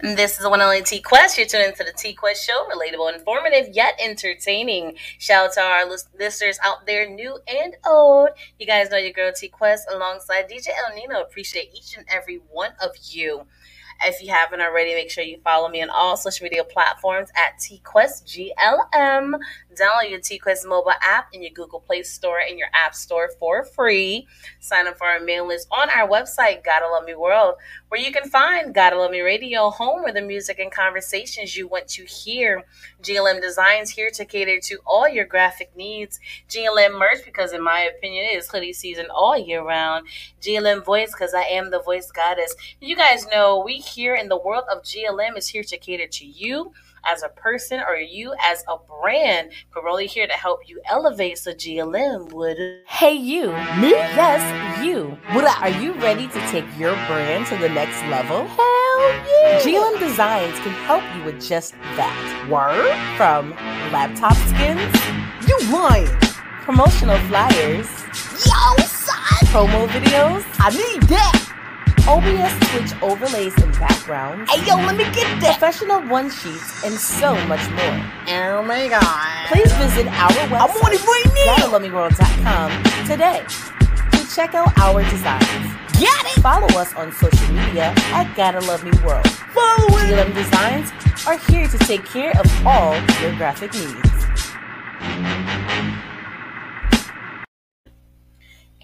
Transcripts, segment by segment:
This is the one and only T Quest. You're tuning into the T Quest Show, relatable, informative, yet entertaining. Shout out to our listeners out there, new and old. You guys know your girl T Quest alongside DJ El Nino. Appreciate each and every one of you. If you haven't already, make sure you follow me on all social media platforms at TQuestGLM. Download your TQuest mobile app in your Google Play Store and your App Store for free. Sign up for our mail list on our website, Gotta Love Me World, where you can find Gotta Love Me Radio, home with the music and conversations you want to hear. GLM Designs here to cater to all your graphic needs. GLM merch, because in my opinion, it is hoodie season all year round. GLM voice, because I am the voice goddess. You guys know we here in the world of GLM is here to cater to you as a person or you as a brand. We're only here to help you elevate. So GLM would. Hey, you. Me? Yes, you. What are you ready to take your brand to the next level? Hell yeah. GLM Designs can help you with just that. Word? From laptop skins? You lying. Promotional flyers. Yo, son. Promo videos. I need that. OBS switch overlays and backgrounds. Hey, yo, let me get that. Professional one sheets and so much more. Oh my god. Please visit our website, I want it right now. today to check out our designs. Get it! Follow us on social media at Gotta Love Me World. Follow it! GLM Designs are here to take care of all your graphic needs.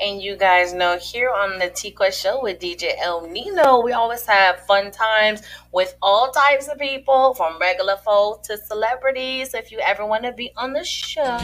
And you guys know here on the T Show with DJ El Nino, we always have fun times with all types of people, from regular folk to celebrities. If you ever want to be on the show,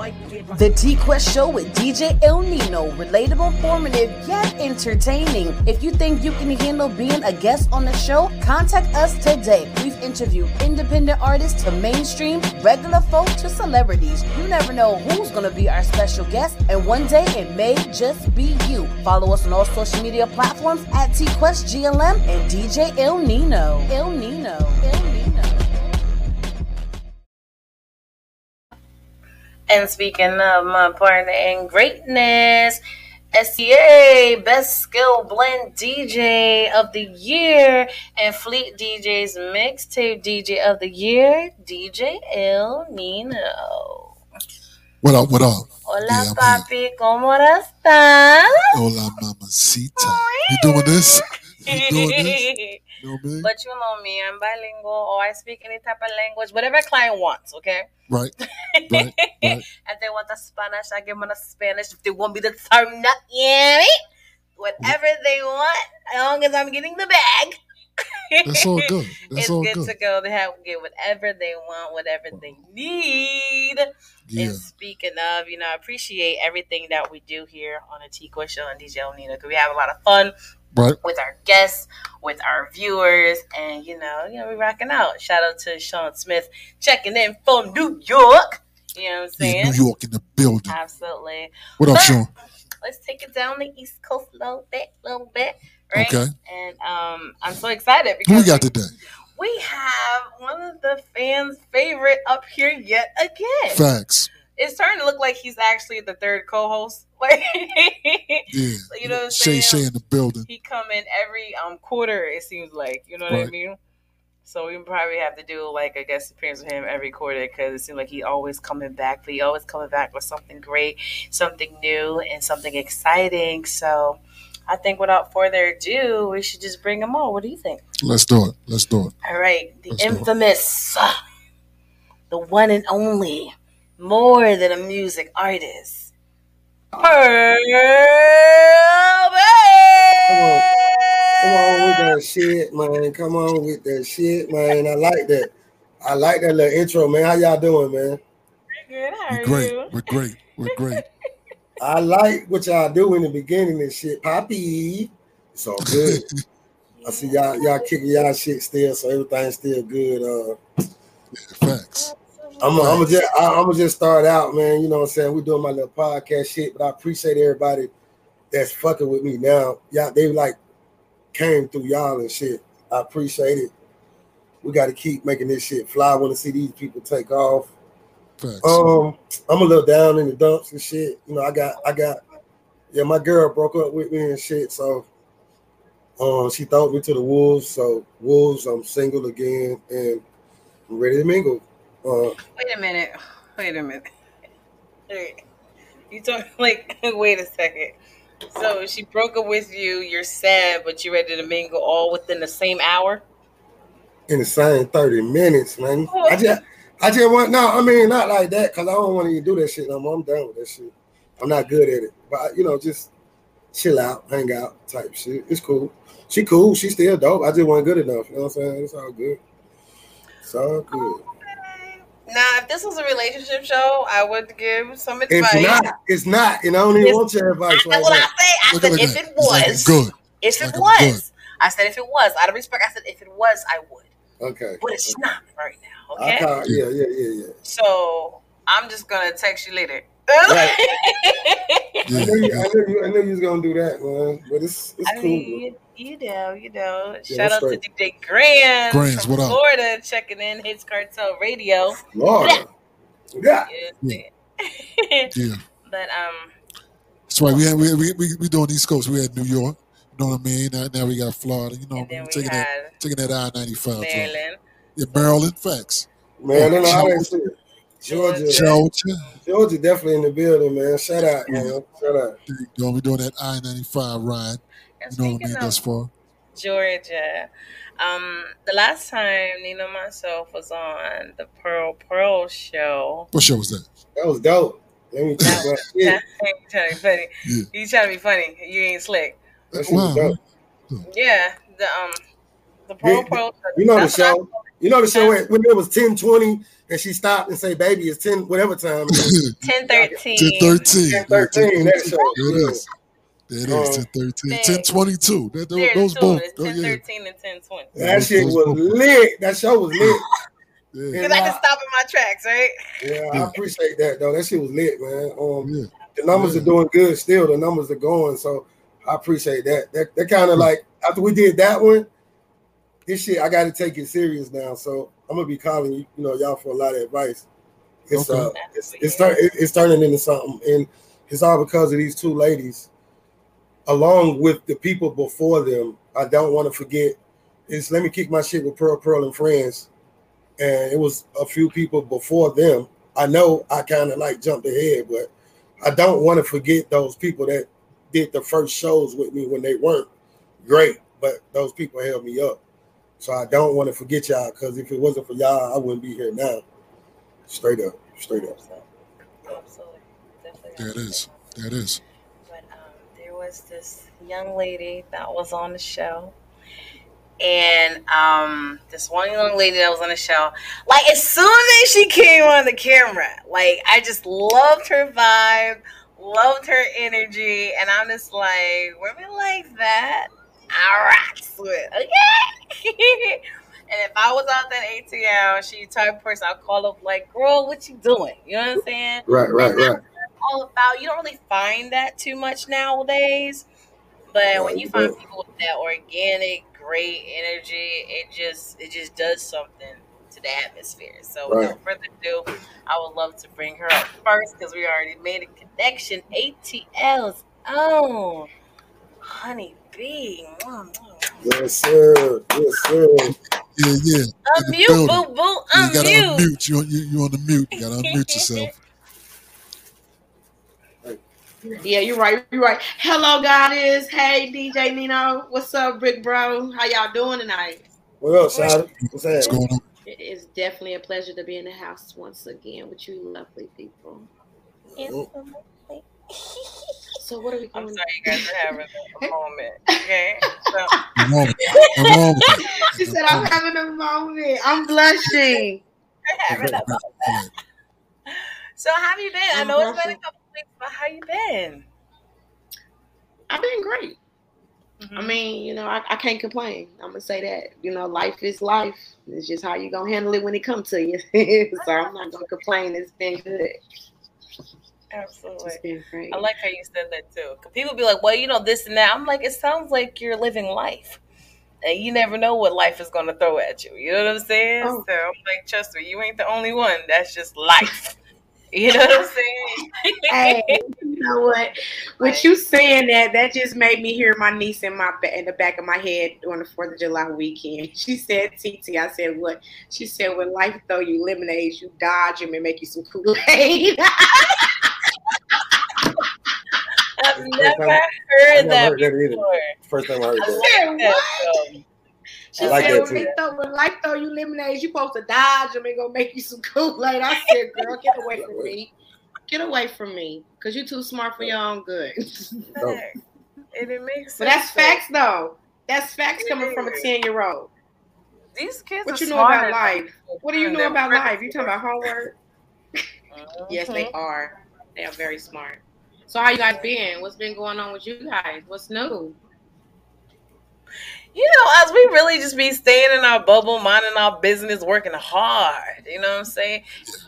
the T Quest Show with DJ El Nino, relatable, informative, yet entertaining. If you think you can handle being a guest on the show, contact us today. We've interviewed independent artists to mainstream, regular folk to celebrities. You never know who's going to be our special guest, and one day it may just be you. Follow us on all social media platforms at TQuestGLM and DJ El Nino. El Nino. El Nino. And speaking of my partner in greatness, SCA Best Skill Blend DJ of the Year and Fleet DJ's Mixtape DJ of the Year, DJ El Nino. What up? What up? Hola, yeah, papi, ¿cómo estás? Hola, mamacita. You doing this? You doing this? You know me? But you know me, I'm bilingual or I speak any type of language, whatever a client wants, okay? Right. right, right. if they want the Spanish, I give them the Spanish. If they want me to turn up, yeah, whatever they want, as long as I'm getting the bag. That's all good. That's it's all good, good, to go. They have get whatever they want, whatever they need. Yeah. And speaking of, you know, I appreciate everything that we do here on the T Quest Show and DJ El Nino because we have a lot of fun right. with our guests, with our viewers, and you know, you know, we're rocking out. Shout out to Sean Smith checking in from New York. You know what I'm saying? Yeah, New York in the building. Absolutely. What up, but Sean? Let's take it down the East Coast a little bit, little bit. Right? Okay. And um, I'm so excited because Who we got today? We have one of the fans' favorite up here yet again. Facts. It's starting to look like he's actually the third co-host. Like, yeah, you know, what Shay Shay in the building. He come in every um quarter. It seems like you know what right. I mean. So we probably have to do like a guest appearance with him every quarter because it seems like he always coming back. But he always coming back with something great, something new, and something exciting. So I think without further ado, we should just bring them on. What do you think? Let's do it. Let's do it. All right. The Let's infamous, the one and only, more than a music artist. Pearl Come on. Come on with that shit, man. Come on with that shit, man. I like that. I like that little intro, man. How y'all doing, man? Good. How We're great. You? We're great. We're great. I like what y'all do in the beginning and shit. Poppy, it's all good. I see y'all y'all kicking y'all shit still, so everything's still good. Uh, Facts. I'm gonna just I'm gonna just start out, man. You know what I'm saying? We're doing my little podcast shit, but I appreciate everybody that's fucking with me now. Y'all, they like came through y'all and shit. I appreciate it. We got to keep making this shit fly. I want to see these people take off. Facts. Um, I'm a little down in the dumps and shit. You know, I got, I got, yeah, my girl broke up with me and shit. So, um, she thought me to the wolves. So, wolves, I'm single again and I'm ready to mingle. Uh, Wait a minute. Wait a minute. Wait. You talk like wait a second. So she broke up with you, you're sad, but you're ready to mingle all within the same hour? in the same 30 minutes, man. I just, I just want no. I mean, not like that, cause I don't want to even do that shit no more. I'm done with that shit. I'm not good at it, but you know, just chill out, hang out, type shit. It's cool. She cool. She still dope. I just wasn't good enough. You know what I'm saying? It's all good. It's all good. Now, if this was a relationship show, I would give some advice. It's not. It's not. And I don't even It's- want your advice That's right what I say. I Look said if that. it was, good. if it was, I said if it was, out of respect, I said if it was, I would. Okay. But it's not right now. Okay. call, yeah, yeah, yeah, yeah. So I'm just gonna text you later. Right. I knew, you. I, knew you, I knew you was gonna do that, man. But it's it's I cool. mean, you, you know, you know. Yeah, Shout out that's to DJ Grams, Grams, from what up? Florida, checking in Hits Cartel Radio. Florida. Yeah. Yeah. yeah. but um, That's right. We had we we we, we doing East Coast. We had New York. You know what I mean? Now, now we got Florida. You know, and then we taking that taking that I ninety five. Maryland. Yeah, Maryland. Facts. Man, I don't know how that shit. Georgia. Georgia. Georgia definitely in the building, man. Shout out, man. Shout out. There you go. We doing that I ninety five ride. And You know what I speaking mean? of Thus far. Georgia. Um, the last time Nina myself was on the Pearl Pearl show. What show was that? That was dope. Let me talk about Yeah. you trying to be funny. Yeah. You trying to be funny. You ain't slick. That shit was Wow. dope. Yeah. The um the Pearl Yeah, Pearl. You know the That's what I- show. You know the show when, when it was 1020 and she stopped and say, baby, it's 10, whatever time. it is. 10 13. 10 13. 10, 13, that show. It is. There it is. Um, 10 13. 10 22. That, those, There's those two. both. It's Oh, yeah. 13 and 10 20. That shit was both. lit. That show was lit. Yeah. Because I can stop in my tracks, right? Yeah, I appreciate that though. That shit was lit, man. Um, Yeah. the numbers Yeah. are doing good still. The numbers are going, so I appreciate that. That that kind of like after we did that one, this shit I got to take it serious now. So I'm gonna be calling you, you know, y'all for a lot of advice. It's Okay. uh, it's it's, turn, it- it's turning into something, and it's all because of these two ladies, along with the people before them. I don't want to forget. Is let me kick my shit with Pearl Pearl and friends, and it was a few people before them. I know I kind of like jumped ahead, but I don't want to forget those people that did the first shows with me when they weren't great, but those people held me up. So I don't want to forget y'all because if it wasn't for y'all, I wouldn't be here now. Straight up, straight up. Absolutely. Definitely. There it is. There it is. Was this young lady that was on the show. And um, this one young lady that was on the show, like as soon as she came on the camera, like I just loved her vibe, loved her energy, and I'm just like, women like that, I rocks with, okay. and if I was out that ATL, she type person I'd call up like, girl, what you doing? You know what I'm saying? Right, right, right. All about. You don't really find that too much nowadays. But when you find people with that organic, great energy, it just it just does something to the atmosphere. So Right. without further ado, I would love to bring her up first because we already made a connection. ATL's own Honey Bee. Mwah, mwah. Yes, sir. Yes, sir. Yeah, yeah. In the Unmute, building. boo boo, You gotta unmute. unmute. You, you, you on the mute. You gotta unmute yourself. Yeah, you're right. You're right. Hello, goddess. Hey, DJ Nino. What's up, Brick Bro? How y'all doing tonight? What up, Shada? What's What's going on? It is definitely a pleasure to be in the house once again with you lovely people. So what are we I'm going sorry, you guys are having a moment. Okay, so What's wrong with that? What's wrong with that? She said, I'm having a moment. I'm blushing. having a So how have you been? I I'm know it's been a couple About how you been? I've been great. Mm-hmm. I mean, you know, I, I can't complain. I'm gonna say that. You know, life is life. It's just how you gonna handle it when it comes to you. so I'm not gonna complain. It's been good. Absolutely. Been. I like how you said that too. People be like, "Well, you know this and that." I'm like, it sounds like you're living life, and you never know what life is gonna throw at you. You know what I'm saying? Oh. So I'm like, trust me, you ain't the only one. That's just life. You know what I'm saying? hey, you know what? With you saying that, that just made me hear my niece in my in the back of my head on the Fourth of July weekend. She said, "TT," I said, "What?" She said, "When life throw you lemonades, you dodge them and make you some Kool Aid." I've First never time- heard never that heard that either. before. First time I heard I that. said, like that. She I like said, when, throw, when life throw you lemonades, you supposed to dodge them and go make you some Kool Aid. I said, girl, get away from me. Get away from me. Because you're too smart for your own good. And it makes sense. but that's facts, though. That's facts coming from a 10 year old. These kids What are you know about life? What do you know about life? You talking about homework? Yes, they Mhm. are. They are very smart. So how you guys been? What's been going on with you guys? What's new? You know, as we really just be staying in our bubble, minding our business, working hard. You know what I'm saying?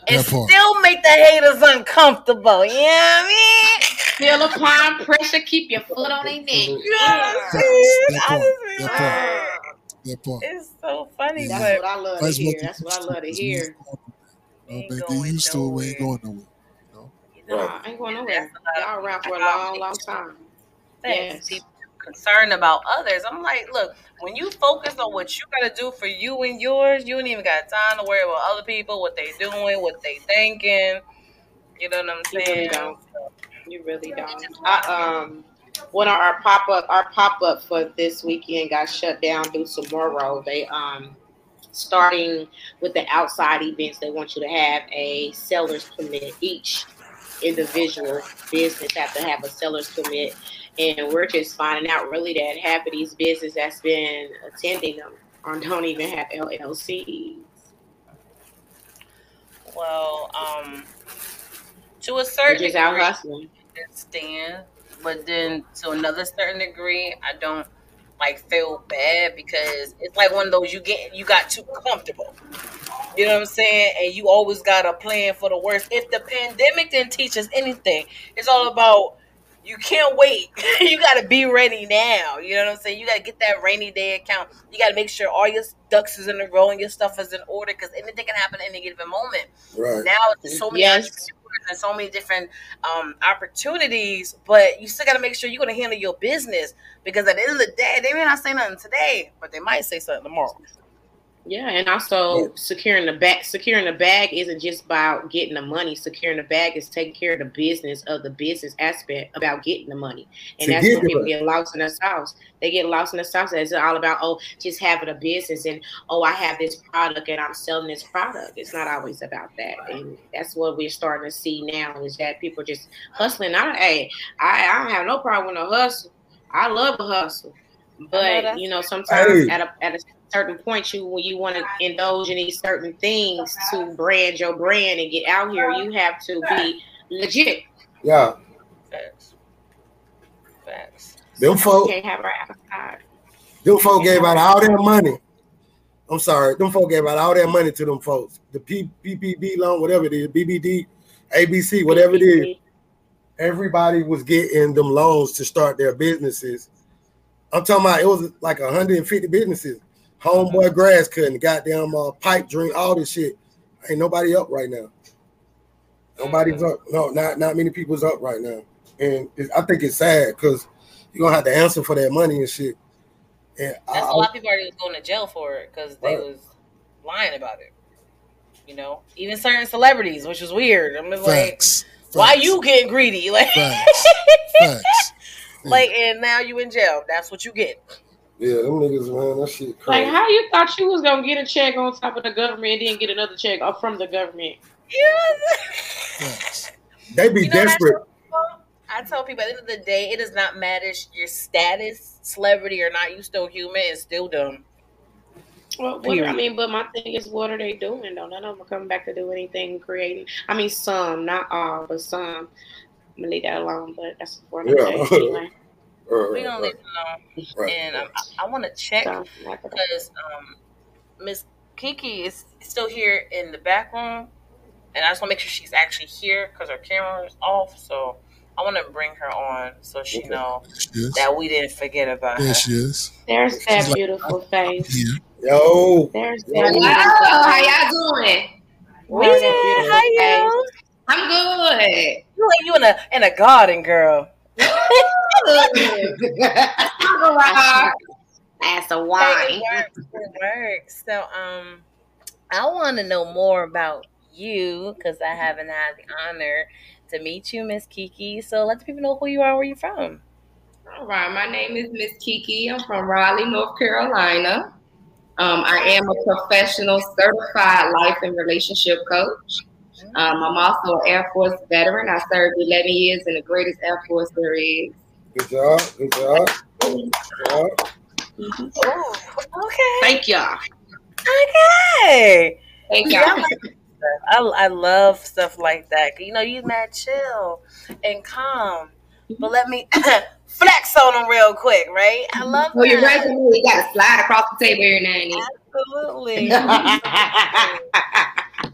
And That part. still make the haters uncomfortable. You know what I mean? Feel upon pressure, keep your foot on their neck. You know what I'm saying? That I part. just That like, That part. it's so funny, That's but what I love to That's hear. what That's what I love to hear. You know, Ain't going get used to it. We ain't nowhere. going nowhere. You know? you know, Nah, I ain't going nowhere. Y'all around for a long, long time. Thanks. Yes. Concerned about others. I'm like, look, when you focus on what you gotta do for you and yours, you ain't even got time to worry about other people, what they doing, what they thinking. You know what I'm saying? You really don't. You really don't. I, um, one of our pop up, our pop up for this weekend got shut down due to tomorrow. They um, starting with the outside events. They want you to have a seller's permit. Each individual business have to have a seller's permit, and we're just finding out really that half of these businesses that's been attending them or don't even have LLCs. Well, um, to a certain just degree, hustling. understand, but then to another certain degree, I don't like feel bad because it's like one of those you get you got too comfortable. You know what I'm saying? And you always got a plan for the worst. If the pandemic didn't teach us anything, it's all about you can't wait. you got to be ready now. You know what I'm saying? You got to get that rainy day account. You got to make sure all your ducks is in a row and your stuff is in order because anything can happen at any given moment Right. now there's so many Yes. entrepreneurs and so many different um, opportunities, but you still got to make sure you're going to handle your business because at the end of the day, they may not say nothing today, but they might say something tomorrow. Yeah, and also securing the bag. Securing the bag isn't just about getting the money. Securing the bag is taking care of the business of the business aspect about getting the money, and To that's get when people money. get lost in the sauce. They get lost in the sauce. It's all about oh, just having a business and oh, I have this product and I'm selling this product. It's not always about that, and that's what we're starting to see now is that people just hustling. I hey, I, I don't have no problem with a hustle. I love a hustle, but that's you know sometimes Hey. at a at a certain point you when you want to indulge in these certain things to brand your brand and get out here you have to be legit Yeah. Facts. Facts. Them you folk, can't have our outside them folk gave out all their money. I'm sorry, them folk gave out all their money to them folks. The P- PPB loan, whatever it is, BBD, ABC, whatever it is. Everybody was getting them loans to start their businesses. I'm talking about it was like 150 businesses. Homeboy grass cutting, goddamn uh, pipe drink, all this shit. Ain't nobody up right now. Nobody's up. No, not not many people's up right now. And it, I think it's sad because you're gonna have to answer for that money and shit. And That's a lot of people already was going to jail for it because they Right. was lying about it. You know, even certain celebrities, which was weird. I'm just like, Facts. why you getting greedy? Like, Facts. Facts. like, and now you in jail. That's what you get. Yeah, them niggas, man, that shit like how you thought you was gonna get a check on top of the government and then get another check up from the government Yeah. They be You know desperate. I tell people at the end of the day, it does not matter your status, celebrity or not. You still human and still dumb. well what, i mean but my thing is what are they doing though none of them are coming back to do anything creative i mean some not all but some I'm gonna leave that alone, but that's for Yeah. another day. Anyway. Right, We gonna right, leave it alone. right. And um, I, I want to check So, not because um, Miss Kiki is still here in the back room, and I just want to make sure she's actually here because her camera is off. So I want to bring her on so she Okay. know She that we didn't forget about There her. she is. There's She's that like- beautiful face. Here. Yo, There's that Wow, how face. y'all doing? We There's did. How beautiful you? I'm good. You like you in a in a garden, girl. All right. That's a Hey, wine. it works. It works. So, um, I want to know more about you because I haven't had the honor to meet you, Miss Kiki. So let the people know who you are, where you're from. All right. My name is Miss Kiki. I'm from Raleigh, North Carolina. Um, I am a professional certified life and relationship coach. Um, I'm also an Air Force veteran. I served 11 years in the greatest Air Force there is. Good job, good job, good job. Oh, okay. Thank y'all. Okay. Thank Yeah, I y'all. I, I love stuff like that. You know, you mad chill and calm. But let me flex on them real quick, right? I love oh, that. Oh, your that. resume, you got to slide across the table every now and. Absolutely.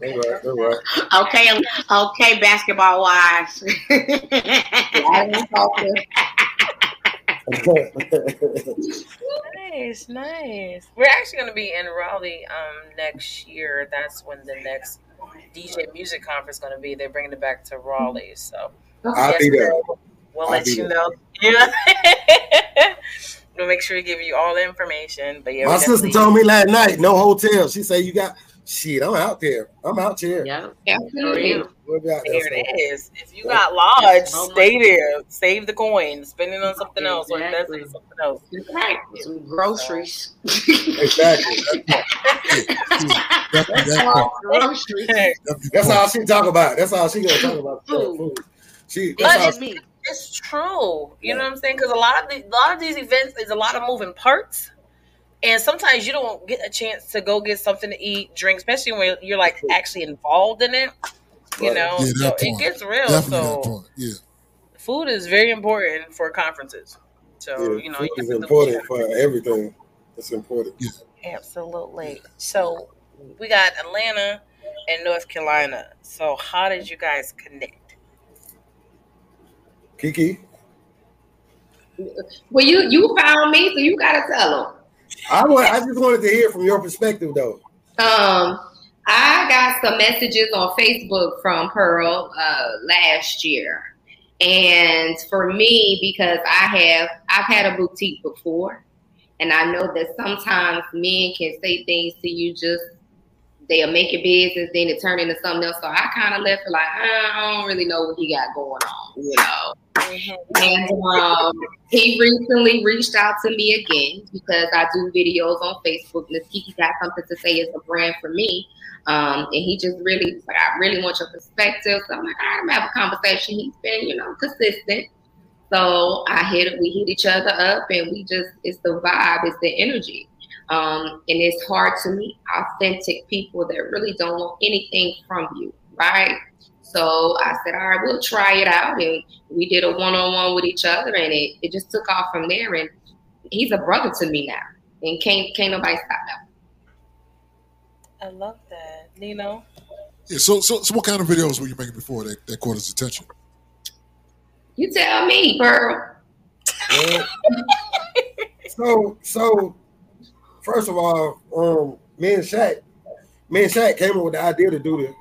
All right, all right. Okay, okay, basketball wives. I ain't talking. Nice, nice. We're actually going to be in Raleigh um next year. That's when the next DJ music conference is going to be. They're bringing it back to Raleigh, so I'll be there. we'll I'll let you there. know. Yeah. we'll make sure we give you all the information. But yeah, My sister told me last night, no hotel. She said you got shit. I'm out there. I'm out here. Yep. Absolutely. What about There that? it is. If you got lodge, so much. stay there. Save the coin. Spend it on something else or invest Exactly. in something else. Right. Some groceries. Exactly. Definitely that part. groceries. That's all she talk about. That's all she gonna talk about. Food. Food. She. But That's all, it's, it's true. You know what I'm saying? Because a lot of the, a lot of these events is a lot of moving parts, and sometimes you don't get a chance to go get something to eat, drink, especially when you're like actually involved in it. You Right. know, Yeah, so it gets real. Definitely So. Yeah. food is very important for conferences. So yeah, you know, food you is have to do important for everything. It's important. Yeah. Absolutely. So we got Atlanta and North Carolina. So how did you guys connect? Kiki, Well, you you found me, so you gotta tell them. I want. I just wanted to hear from your perspective, though. Um, I got some messages on Facebook from Pearl uh, last year, and for me, because I have I've had a boutique before, and I know that sometimes men can say things to you just they'll make it business, then it turn into something else. So I kind of left like uh, I don't really know what he got going on, you know. And um, he recently reached out to me again because I do videos on Facebook. Miss Kiki got something to say as a brand for me. Um, and he just really like, I really want your perspective. So I'm like, I'm gonna have a conversation. He's been, you know, consistent. So I hit we hit each other up and we just it's the vibe, it's the energy. Um, and it's hard to meet authentic people that really don't want anything from you, right? So I said, all right, we'll try it out. And we did a one on one with each other and it, it just took off from there. And he's a brother to me now. And can't can't nobody stop him. I love that. Nino? Yeah. So, so, so, what kind of videos were you making before that, that caught his attention? You tell me, Pearl. Well, so, so, first of all, um, me and Shaq, me and Shaq came up with the idea to do the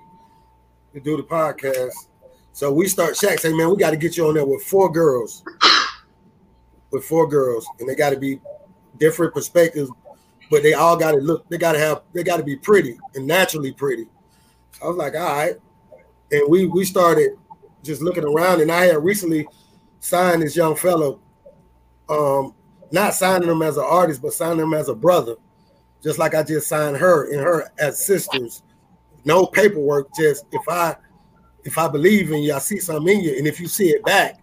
to do the podcast. So we start. Shaq say, "Man, we got to get you on there with four girls, with four girls, and they got to be different perspectives, but they all got to look. They got to have. They got to be pretty and naturally pretty." I was like, "All right," and we we started just looking around, and I had recently signed this young fellow um, not signing him as an artist, but signing him as a brother, just like I just signed her and her as sisters. No paperwork, just if I if I believe in you, I see something in you, and if you see it back,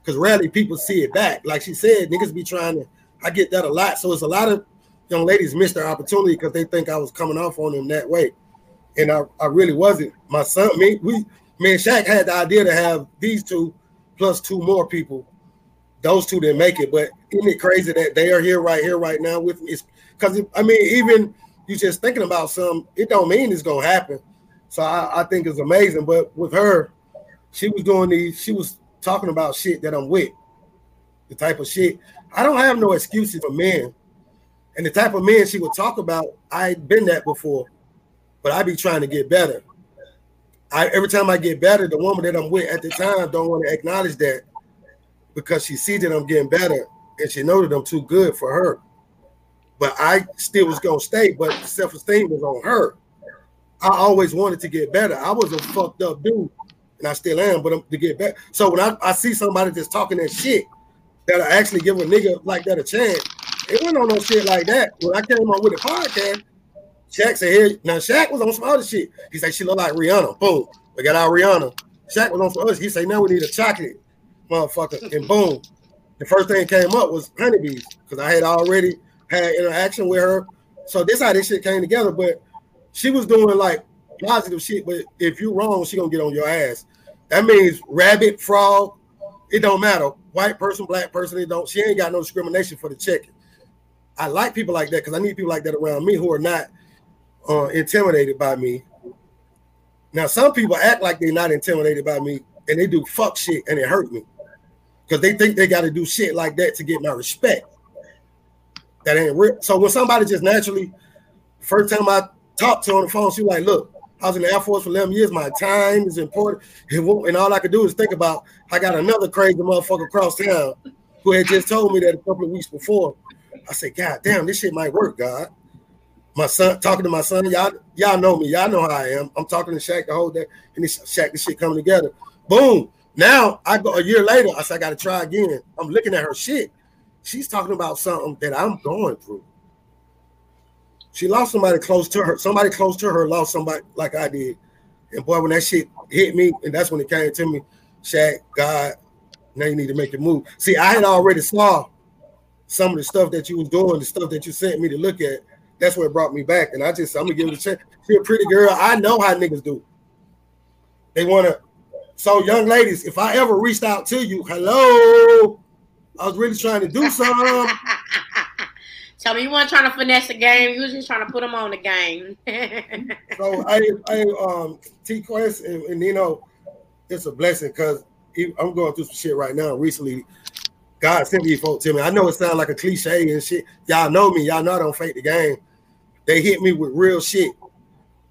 because rarely people see it back. Like she said, niggas be trying to. I get that a lot, so it's a lot of young ladies miss their opportunity because they think I was coming off on them that way, and I, I really wasn't. My son, me, we, me and Shaq had the idea to have these two plus two more people. Those two didn't make it, but isn't it crazy that they are here right here right now with me? Because I mean, even you just thinking about some, it don't mean it's gonna happen. So I, I think it's amazing. But with her, she was doing these, she was talking about shit that I'm with. The type of shit. I don't have no excuses for men. And the type of men she would talk about, I'd been that before, but I be trying to get better. I every time I get better, the woman that I'm with at the time don't want to acknowledge that because she sees that I'm getting better and she knows that I'm too good for her. But I still was gonna stay, but self-esteem was on her. I always wanted to get better. I was a fucked up dude, and I still am, but I'm, to get better. So when I, I see somebody that's talking that shit, that I actually give a nigga like that a chance, it wasn't on no shit like that. When I came on with the podcast, Shaq said, "Here now." Shaq was on some other shit. He said she looked like Rihanna. Boom, we got our Rihanna. Shaq was on for us. He said, "Now we need a chocolate, motherfucker." And boom, the first thing came up was honeybees because I had already had interaction with her. So this how this shit came together. But she was doing like positive shit. But if you wrong, she gonna get on your ass. That means rabbit, frog. It don't matter. White person, black person. It don't. She ain't got no discrimination for the chicken. I like people like that because I need people like that around me who are not uh, intimidated by me. Now, some people act like they're not intimidated by me and they do fuck shit and it hurt me because they think they got to do shit like that to get my respect. That ain't real. So when somebody just naturally, first time I talked to her on the phone, she like, "Look, I was in the Air Force for 11 years. My time is important, and all I could do is think about I got another crazy motherfucker across town who had just told me that a couple of weeks before. I said, God damn, this shit might work, God my son talking to my son. Y'all, y'all know me. Y'all know how I am. I'm talking to Shaq the whole day, and this Shaq, this shit coming together. Boom. Now I go a year later. I said I got to try again. I'm looking at her shit. She's talking about something that I'm going through. She lost somebody close to her. Somebody close to her lost somebody like I did. And boy, when that shit hit me, and that's when it came to me, Shaq, God, now you need to make a move. See, I had already saw some of the stuff that you was doing, the stuff that you sent me to look at that's what brought me back. And I just, I'm gonna give it a chance. She a pretty girl. I know how niggas do. They wanna. So, young ladies, if I ever reached out to you, hello, I was really trying to do something. Tell me you weren't trying to finesse the game. You was just trying to put them on the game. so I, I um T Quest and, and you know, it's a blessing because I'm going through some shit right now. Recently, God sent these folks to me. I know it sounds like a cliche and shit. Y'all know me. Y'all know I don't fake the game. They hit me with real shit.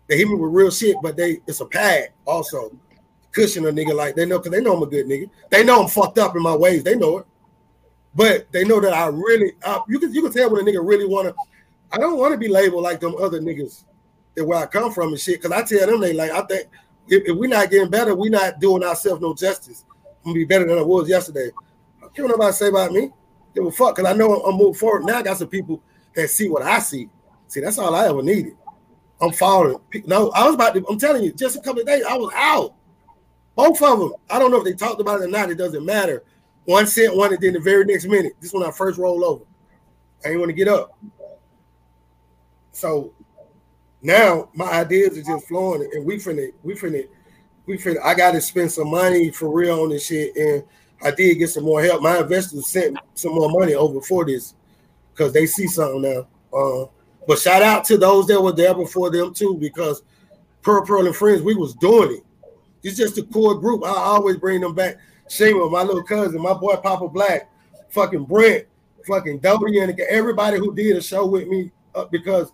They hit me with real shit, but they it's a pad also. Cushion a nigga like they know because they know I'm a good nigga. They know I'm fucked up in my ways. They know it. But they know that I really uh, you can you can tell when a nigga really wanna. I don't want to be labeled like them other niggas that where I come from and shit. Cause I tell them they like I think if, if we're not getting better, we're not doing ourselves no justice. I'm gonna be better than I was yesterday. I don't care nobody say about me. Give a fuck because I know I'm moving forward. Now I got some people that see what I see. See, that's all I ever needed. I'm falling. No, I was about to, I'm telling you, just a couple of days, I was out. Both of them. I don't know if they talked about it or not. It doesn't matter. One sent one, and then the very next minute, this when I first roll over. I didn't want to get up. So now my ideas are just flowing, and we finna, we finna, we finna. I got to spend some money for real on this shit, and I did get some more help. My investors sent some more money over for this because they see something now. Uh, but shout out to those that were there before them too, because Pearl Pearl and Friends, we was doing it. It's just a core group. I always bring them back. Shema, my little cousin, my boy Papa Black, fucking Brent, fucking W, and everybody who did a show with me uh, because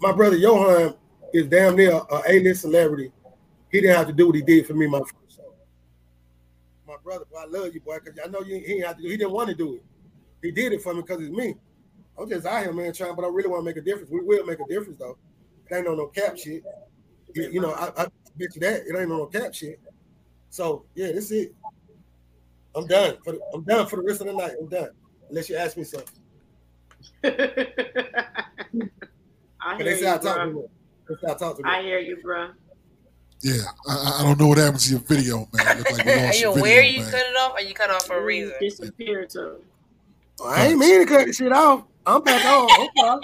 my brother Johan is damn near a A-list celebrity. He didn't have to do what he did for me my first show. My brother, boy, I love you, boy, because I know you, he didn't have to do. He didn't want to do it. He did it for me because it's me. I'm just out here, man, trying, but I really want to make a difference. We will make a difference, though. It ain't on no cap shit. You, you know, I, I bet you that it ain't no cap shit. So yeah, this it. I'm done. For the, I'm done for the rest of the night. I'm done. Unless you ask me something. I hear you, I bro. I, talk to me. I hear you, bro. Yeah, I, I, don't know what happened to your video, man. Look like we lost Are you aware you man. cut it off or you cut off for a reason? Disappeared to. Oh, I ain't mean to cut the shit off. I'm back on. Okay. All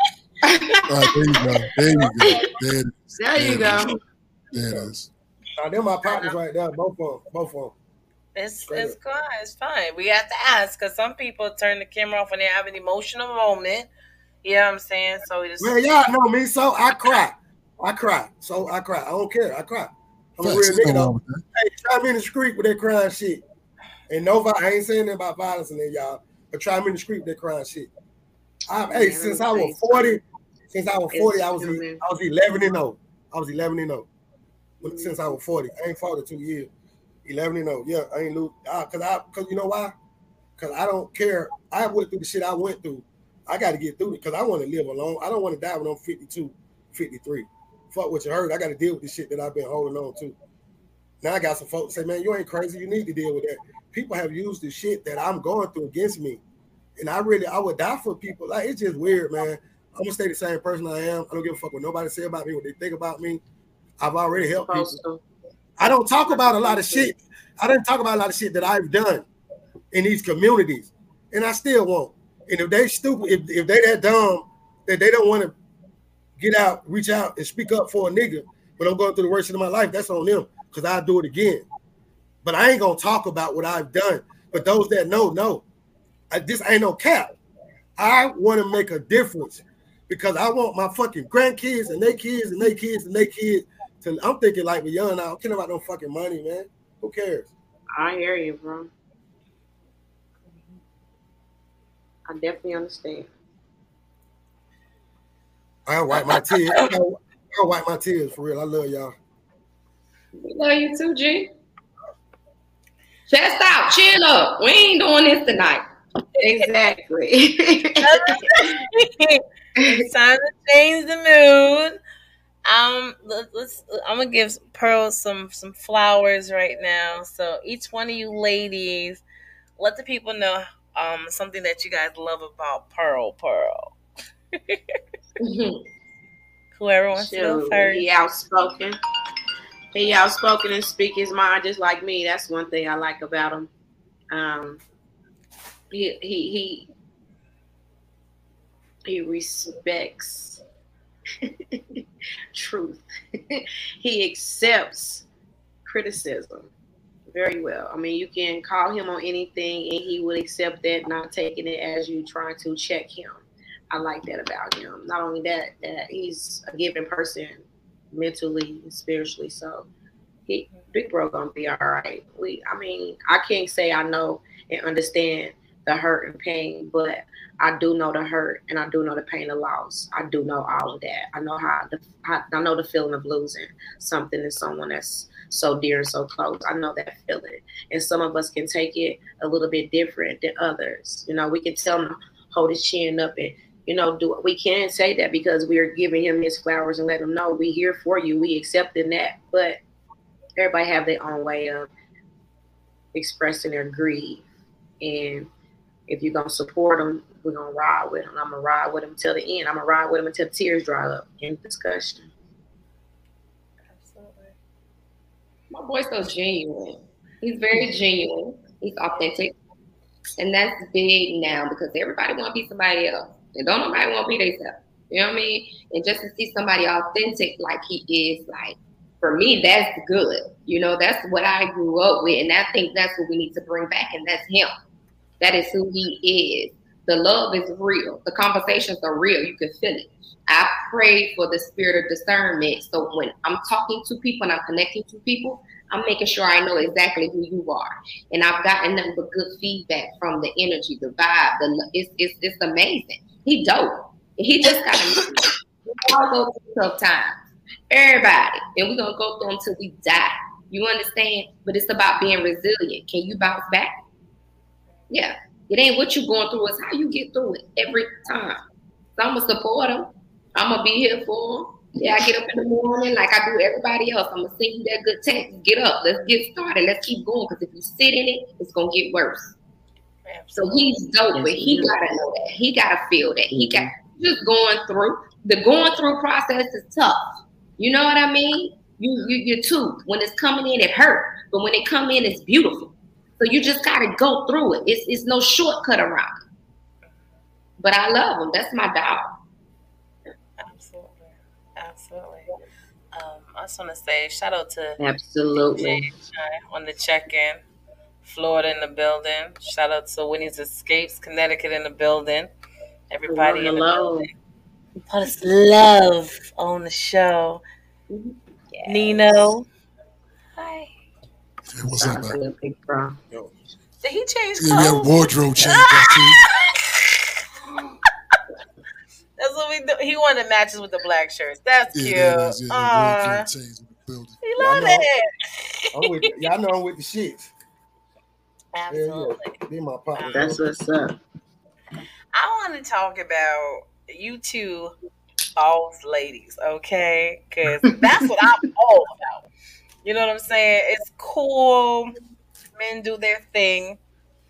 right, there you go. There you go. There it is. There you go. There it is. Now, they're my partners right there. Both of them. Both of them. It's Straight it's up. fine. It's fine. We have to ask because some people turn the camera off when they have an emotional moment. You know what I'm saying? So we just Man, y'all know me, so I cry. I cry. So I cry. I don't care. I cry. I'm a real nigga though. Hey, try me in the street with that crying shit. And no, I ain't saying nothing about violence in there, y'all. But try me in the street with that crying shit. I, hey, Yeah, since I was say 40, since I was It's 40, I was human. I was 11 and 0. I was 11 and 0. When- Since. I was 40. I ain't fought in two years. 11 and 0. Yeah, I ain't lose. Uh, cause I cause you know why? Cause I don't care. I went through the shit I went through. I got to get through it because I want to live alone. I don't want to die when I'm 52, 53. Fuck what you heard. I got to deal with the shit that I've been holding on to. Now I got some folks say, man, you ain't crazy. You need to deal with that. People have used the shit that I'm going through against me. And I really, I would die for people. Like, it's just weird, man. I'm going to stay the same person I am. I don't give a fuck what nobody say about me, what they think about me. I've already helped people. I don't talk about a lot of shit. I didn't talk about a lot of shit that I've done in these communities, and I still won't. And if they stupid, if, if they that dumb that they don't want to get out, reach out, and speak up for a nigga, but I'm going through the worst of my life, that's on them because I'll do it again. But I ain't gonna talk about what I've done. But those that know, know. I, this ain't no cap. I want to make a difference because I want my fucking grandkids and their kids and their kids and their kids to. I'm thinking like we're young now. I don't care about no fucking money, man. Who cares? I hear you, bro. I definitely understand. I wipe my tears. I wipe my tears for real. I love y'all. We love you too, G. Chest out, chill up. We ain't doing this tonight. Exactly. time to change the mood. Um, let, let's. I'm gonna give Pearl some some flowers right now. So each one of you ladies, let the people know um something that you guys love about Pearl. Pearl. Whoever wants to go first. He outspoken. He outspoken and speak his mind just like me. That's one thing I like about him. Um, he he he he respects truth. he accepts criticism very well. I mean, you can call him on anything and he will accept that, not taking it as you trying to check him. I like that about him. Not only that, that he's a giving person mentally and spiritually. So he Big Bro gonna be all right. We I mean, I can't say I know and understand the hurt and pain, but I do know the hurt and I do know the pain of loss. I do know all of that. I know how the I, know the feeling of losing something to someone that's so dear and so close. I know that feeling. And some of us can take it a little bit different than others. You know, we can tell him hold his chin up and you know, do we can say that because we are giving him his flowers and let him know we here for you. We accepting that. But everybody have their own way of expressing their grief. And if you're gonna support them, we're gonna ride with them. I'm gonna ride with them till the end. I'm gonna ride with them until the tears dry up. In discussion. Absolutely. My boy's so genuine. He's very genuine. He's authentic. And that's big now because everybody want to be somebody else. And don't nobody want to be themselves. You know what I mean? And just to see somebody authentic like he is, like, for me, that's good. You know, that's what I grew up with. And I think that's what we need to bring back. And that's him. That is who he is. The love is real. The conversations are real. You can feel it. I pray for the spirit of discernment. So when I'm talking to people and I'm connecting to people, I'm making sure I know exactly who you are. And I've gotten nothing but good feedback from the energy, the vibe. The it's it's, it's amazing. He dope. He just got We all go through tough times. Everybody. And we're gonna go through until we die. You understand? But it's about being resilient. Can you bounce back? Yeah. It ain't what you're going through, it's how you get through it every time. So I'm gonna support him. I'm gonna be here for him. Yeah, I get up in the morning like I do everybody else. I'm gonna send you that good text. Get up, let's get started, let's keep going. Because if you sit in it, it's gonna get worse. So he's dope, but he gotta know that. He gotta feel that. He got mm-hmm. just going through the going through process is tough. You know what I mean? You you your tooth when it's coming in, it hurt, but when it come in, it's beautiful. So you just gotta go through it. It's it's no shortcut around it. But I love him. That's my dog. Absolutely. Absolutely. Um, I just want to say shout out to Absolutely. On the check in. Florida in the building. Shout out to Winnie's Escapes, Connecticut in the building. Everybody hello, in the hello. building. Put us love on the show. Yes. Nino. Hi. Hey, what's up, man? Did he change clothes? Yeah, we had wardrobe change. That's what we do. He wanted matches with the black shirts. That's yeah, cute. yeah, uh, He loved it. I'm with, y'all know I'm with the shit. Absolutely. Yeah, yeah. my partner. That's what's up. I want to talk about you two boss ladies, okay? Because that's what I'm all about. You know what I'm saying? It's cool. Men do their thing.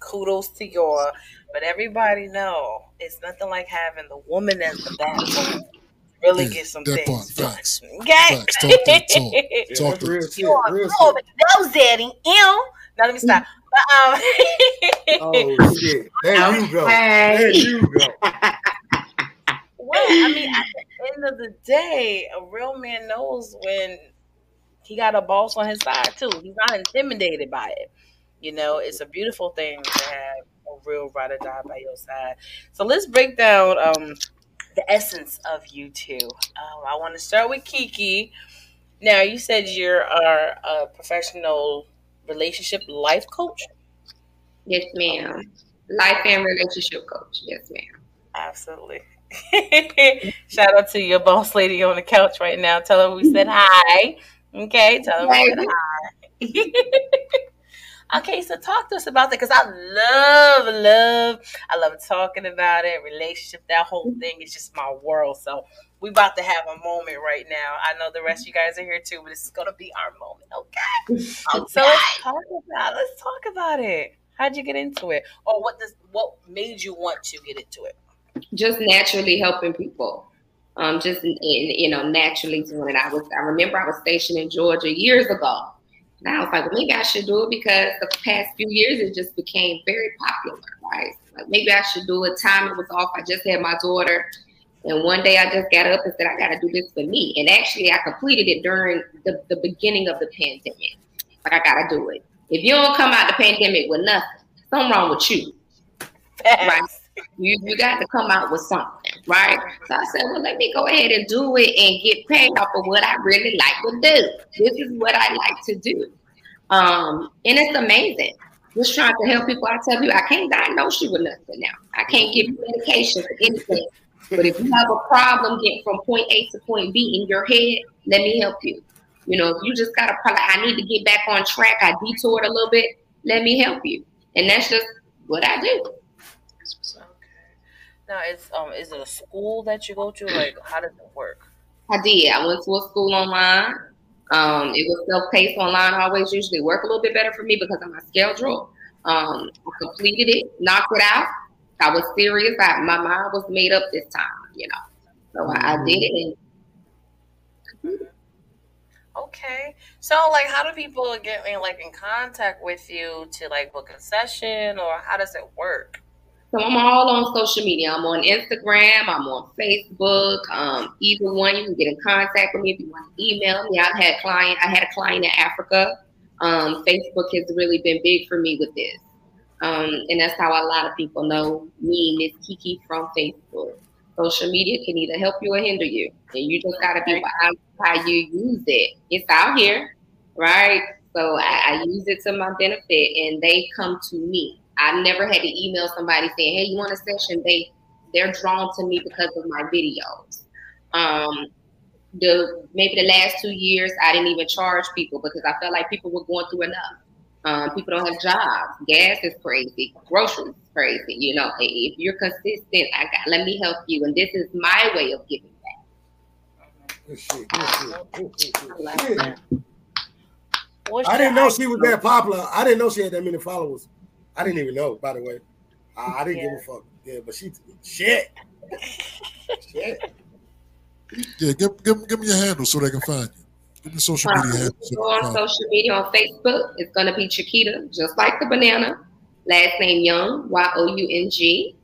Kudos to y'all. But everybody know it's nothing like having the woman as the backbone. Really yeah, get some things part, facts. Okay. Facts. Talk that talk. talk yeah, real shit. Real shit. Those daddy. Ew. Now let me stop. But, um, oh shit! There you go. There you go. well, I mean, at the end of the day, a real man knows when he got a boss on his side too. He's not intimidated by it. You know, it's a beautiful thing to have a real ride or die by your side. So let's break down um, the essence of you two. Um, I want to start with Kiki. Now, you said you're a professional relationship life coach. Yes, ma'am. Life and relationship coach. Yes, ma'am. Absolutely. Shout out to your boss lady on the couch right now. Tell her we said hi. Okay, tell her we said hi. okay, so talk to us about that because I love, love, I love talking about it. Relationship, that whole mm-hmm. thing is just my world. So we about to have a moment right now. I know the rest of you guys are here too, but this is gonna be our moment. Okay. okay. Um, so let's talk about let's talk about it. How'd you get into it, or what does what made you want to get into it? just naturally helping people. Um, just in, you know, naturally doing it. I was I remember I was stationed in Georgia years ago. And I was like, well, maybe I should do it because the past few years it just became very popular, right? Like maybe I should do it. Time it was off. I just had my daughter. And one day I just got up and said, I got to do this for me. And actually, I completed it during the, the beginning of the pandemic. Like, I got to do it. If you don't come out the pandemic with nothing, something wrong with you. Right? You you got to come out with something, right? So I said, well, let me go ahead and do it and get paid off of what I really like to do. This is what I like to do. Um, and it's amazing. Just trying to help people. I tell you, I can't diagnose you with nothing now. I can't give you medication for anything. But if you have a problem getting from point A to point B in your head, let me help you. You know, if you just got a problem, I need to get back on track. I detoured a little bit. Let me help you. And that's just what I do. Now, is um, is it a school that you go to? Like, how does it work? I did. I went to a school online. Um, it was self-paced online. Always usually work a little bit better for me because of my schedule. Um, I completed it, knocked it out. I was serious. I, my mind was made up this time, you know. So I, I did it. And, okay. So, like, how do people get in, like, in contact with you to like book a session, or how does it work? So I'm all on social media. I'm on Instagram. I'm on Facebook. Um, either one, you can get in contact with me if you want to email me. I've had client. I had a client in Africa. Um, Facebook has really been big for me with this, um, and that's how a lot of people know me, Miss Kiki from Facebook. Social media can either help you or hinder you, and you just gotta be wise how you use it. It's out here, right? So I, I use it to my benefit, and they come to me. I never had to email somebody saying, "Hey, you want a session?" They they're drawn to me because of my videos. Um, the maybe the last two years, I didn't even charge people because I felt like people were going through enough. Um, people don't have jobs. Gas is crazy. Groceries is crazy. You know, if you're consistent, I got let me help you, and this is my way of giving back. Good shit, good shit, good shit. I didn't know she was that popular. I didn't know she had that many followers. I didn't even know, by the way. I, I didn't yeah. give a fuck. Yeah, but she shit. shit. Yeah, give, give, give me your handle so they can find you. Give me social media um, handle. So on social media on Facebook. It's gonna be Chiquita, just like the banana. Last name Young, Y O U N G.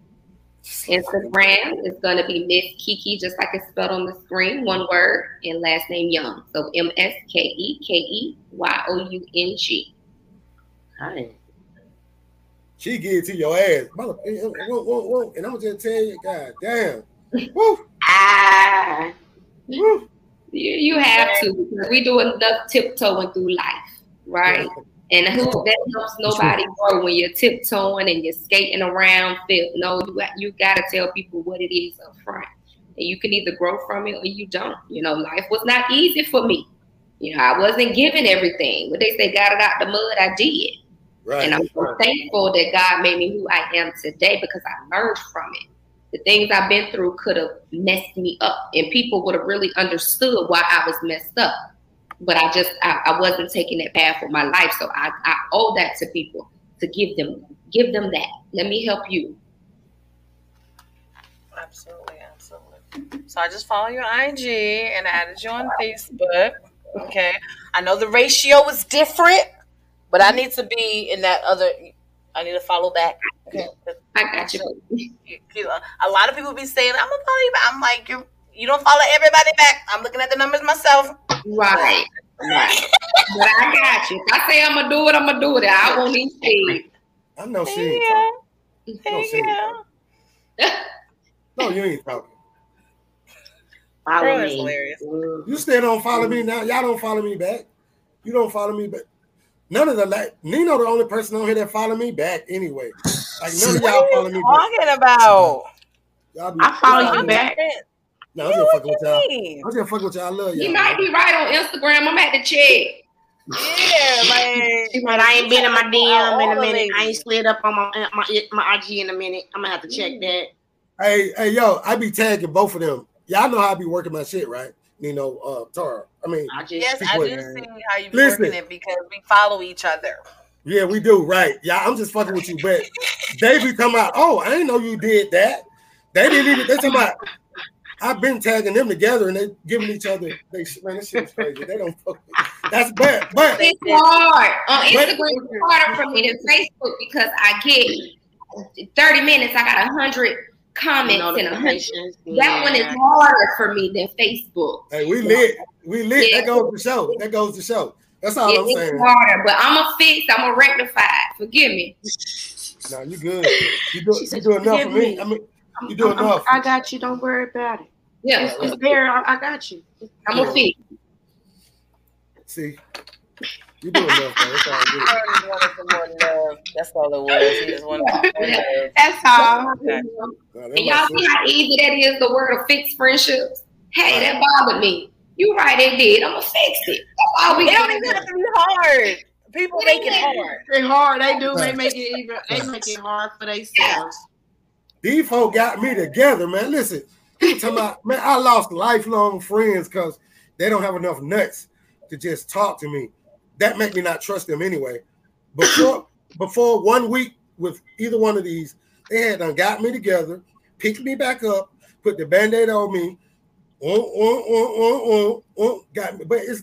Instagram is gonna be Miss Kiki, just like it's spelled on the screen, one word, and last name Young. So M S K E K E Y O U N G. Hi. She get to your ass. Mother- whoa, whoa, whoa. And I'm just tell you, God damn. Woo, Ah, woo. you, you have to because we do enough tiptoeing through life, right? And who that helps nobody grow when you're tiptoeing and you're skating around. Feel no, you got, you got to tell people what it is up front, and you can either grow from it or you don't. You know, life was not easy for me. You know, I wasn't given everything. When they say got it out the mud, I did. Right. And I'm so thankful that God made me who I am today because I learned from it. The things I've been through could have messed me up, and people would have really understood why I was messed up. But I just I, I wasn't taking that path for my life, so I, I owe that to people to give them give them that. Let me help you. Absolutely, absolutely. So I just follow your IG and I added you on Facebook. Okay. I know the ratio is different, but I mm-hmm. need to be in that other. I need to follow back. Okay. I got you. You- you know, A lot of people be saying, "I'm gonna follow you back." I'm like, you you don't follow everybody back. I'm looking at the numbers myself. Right, right. but I got you. If I say I'm gonna do it, I'm gonna do it. I won't even see. I know she Hey, yeah. talking. No, Hey, she ain't yeah. talking. No, you ain't talking. Follow Bro, me. hilarious. You still don't follow me now. Y'all don't follow me back. You don't follow me back. None of the la- Nino the only person on here that follow me back anyway. Like none of y'all follow me back. Talking about. Y'all be, I follow y'all back. No, I'm just fucking with y'all. mean? I'm just fucking with y'all. I love y'all. You might be right on Instagram. I'm at the check. Yeah, like She might, I ain't been in my DM in a minute. I ain't slid up on my uh, my uh, my IG in a minute. I'm gonna have to check that. Hey, hey, yo, I be tagging both of them. Y'all know how I be working my shit, right? Nino, uh, Tara. I mean, I just Yes, I People- do see how you be Listen. working it because we follow each other. yeah, we do, right? Yeah, I'm just fucking with you, but they be coming out. Oh, I didn't know you did that. They didn't even. They talking about. I've been tagging them together, and they giving each other. They man, this shit is crazy. They don't fuck. With, that's bad, but It's hard on But- Instagram. It's harder for me than Facebook because I get 30 minutes. I got hundred comments and a hundred. That one is harder for me than Facebook. hey, we lit. We lit. Yeah. That goes to show. That goes to show. That's all It- I'm it's saying. harder, but I'm a fix. I'm a rectify. Forgive me. No, you good. You do, She you do enough for me. me." I mean, I'm- You do I'm- enough. I got you. Don't worry about it. Yeah, It's, it's there. I, I got you. I'm a fix. see, you do enough. Though. It's all good. I wanted some more love. That's all it was. He just wanted some more love. That's all. Okay. No, that And y'all see sister. how easy that is, the word of fixed friendships? Hey, that bothered me. You right, it did. I'm gonna fix it. That's all we It don't even have to be hard. People make it hard. They hard. They do. They make it even. They make it hard for themselves. These folk got me together, man. Listen, people talking about, man, I lost lifelong friends because they don't have enough nuts to just talk to me. That make me not trust them anyway. Before before one week with either one of these, they had done got me together, picked me back up, put the band-aid on me, uh, uh, uh, uh, uh, got me. But it's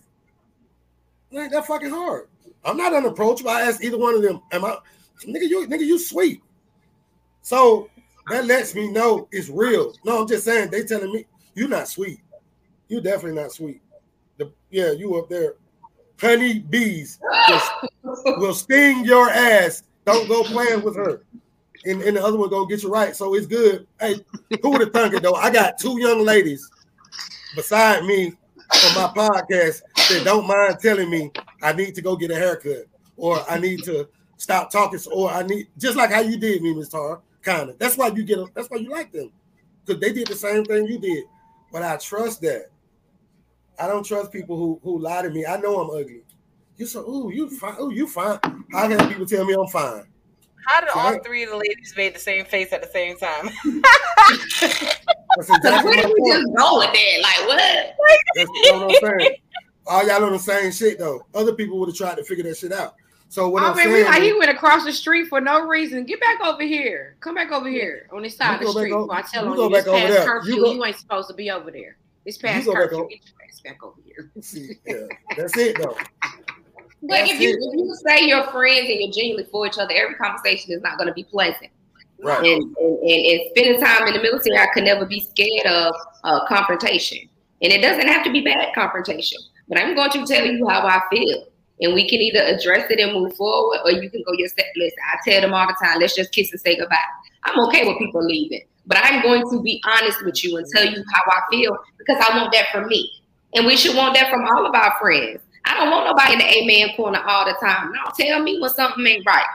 like that fucking hard. I'm not unapproachable. I asked either one of them, am I nigga, you nigga, you sweet. So that lets me know it's real. No, I'm just saying they telling me you're not sweet. You're definitely not sweet. The, yeah, you up there. Honey bees will, sting your ass. Don't go playing with her. And, and the other one gonna get you right. So it's good. Hey, who would have thunk it though? I got two young ladies beside me on my podcast that don't mind telling me I need to go get a haircut or I need to stop talking or I need just like how you did me, Miss Tar. Kind of. That's why you get. That's why you like them because they did the same thing you did. But I trust that. I don't trust people who who lie to me. I know I'm ugly. You so ooh you fine. Ooh you fine. How can people tell me I'm fine? How did all Right. three of the ladies make the same face at the same time? That's exactly where did we point. just go with that? Like what? That's what I'm saying. All y'all on the same shit though. Other people would have tried to figure that shit out. So what I I'm mean, we, saying, like, he went across the street for no reason. Get back over here. Come back over here on this side of the street. o- before I tell you on go you, this back past there. curfew. You You, go- ain't supposed to be over there. It's past go curfew. over- Get your ass back over here. yeah, that's it though. But That's if you it. if you say you're friends and you're genuinely for each other, every conversation is not going to be pleasant. Right. And, and, and, and spending time in the military, I could never be scared of uh, confrontation. And it doesn't have to be bad confrontation, but I'm going to tell you how I feel. and we can either address it and move forward, or you can go your step. Listen, I tell them all the time, let's just kiss and say goodbye. I'm okay with people leaving, but I'm going to be honest with you and tell you how I feel because I want that for me, and we should want that from all of our friends. I don't want nobody in the amen corner all the time. No, tell me when something ain't right.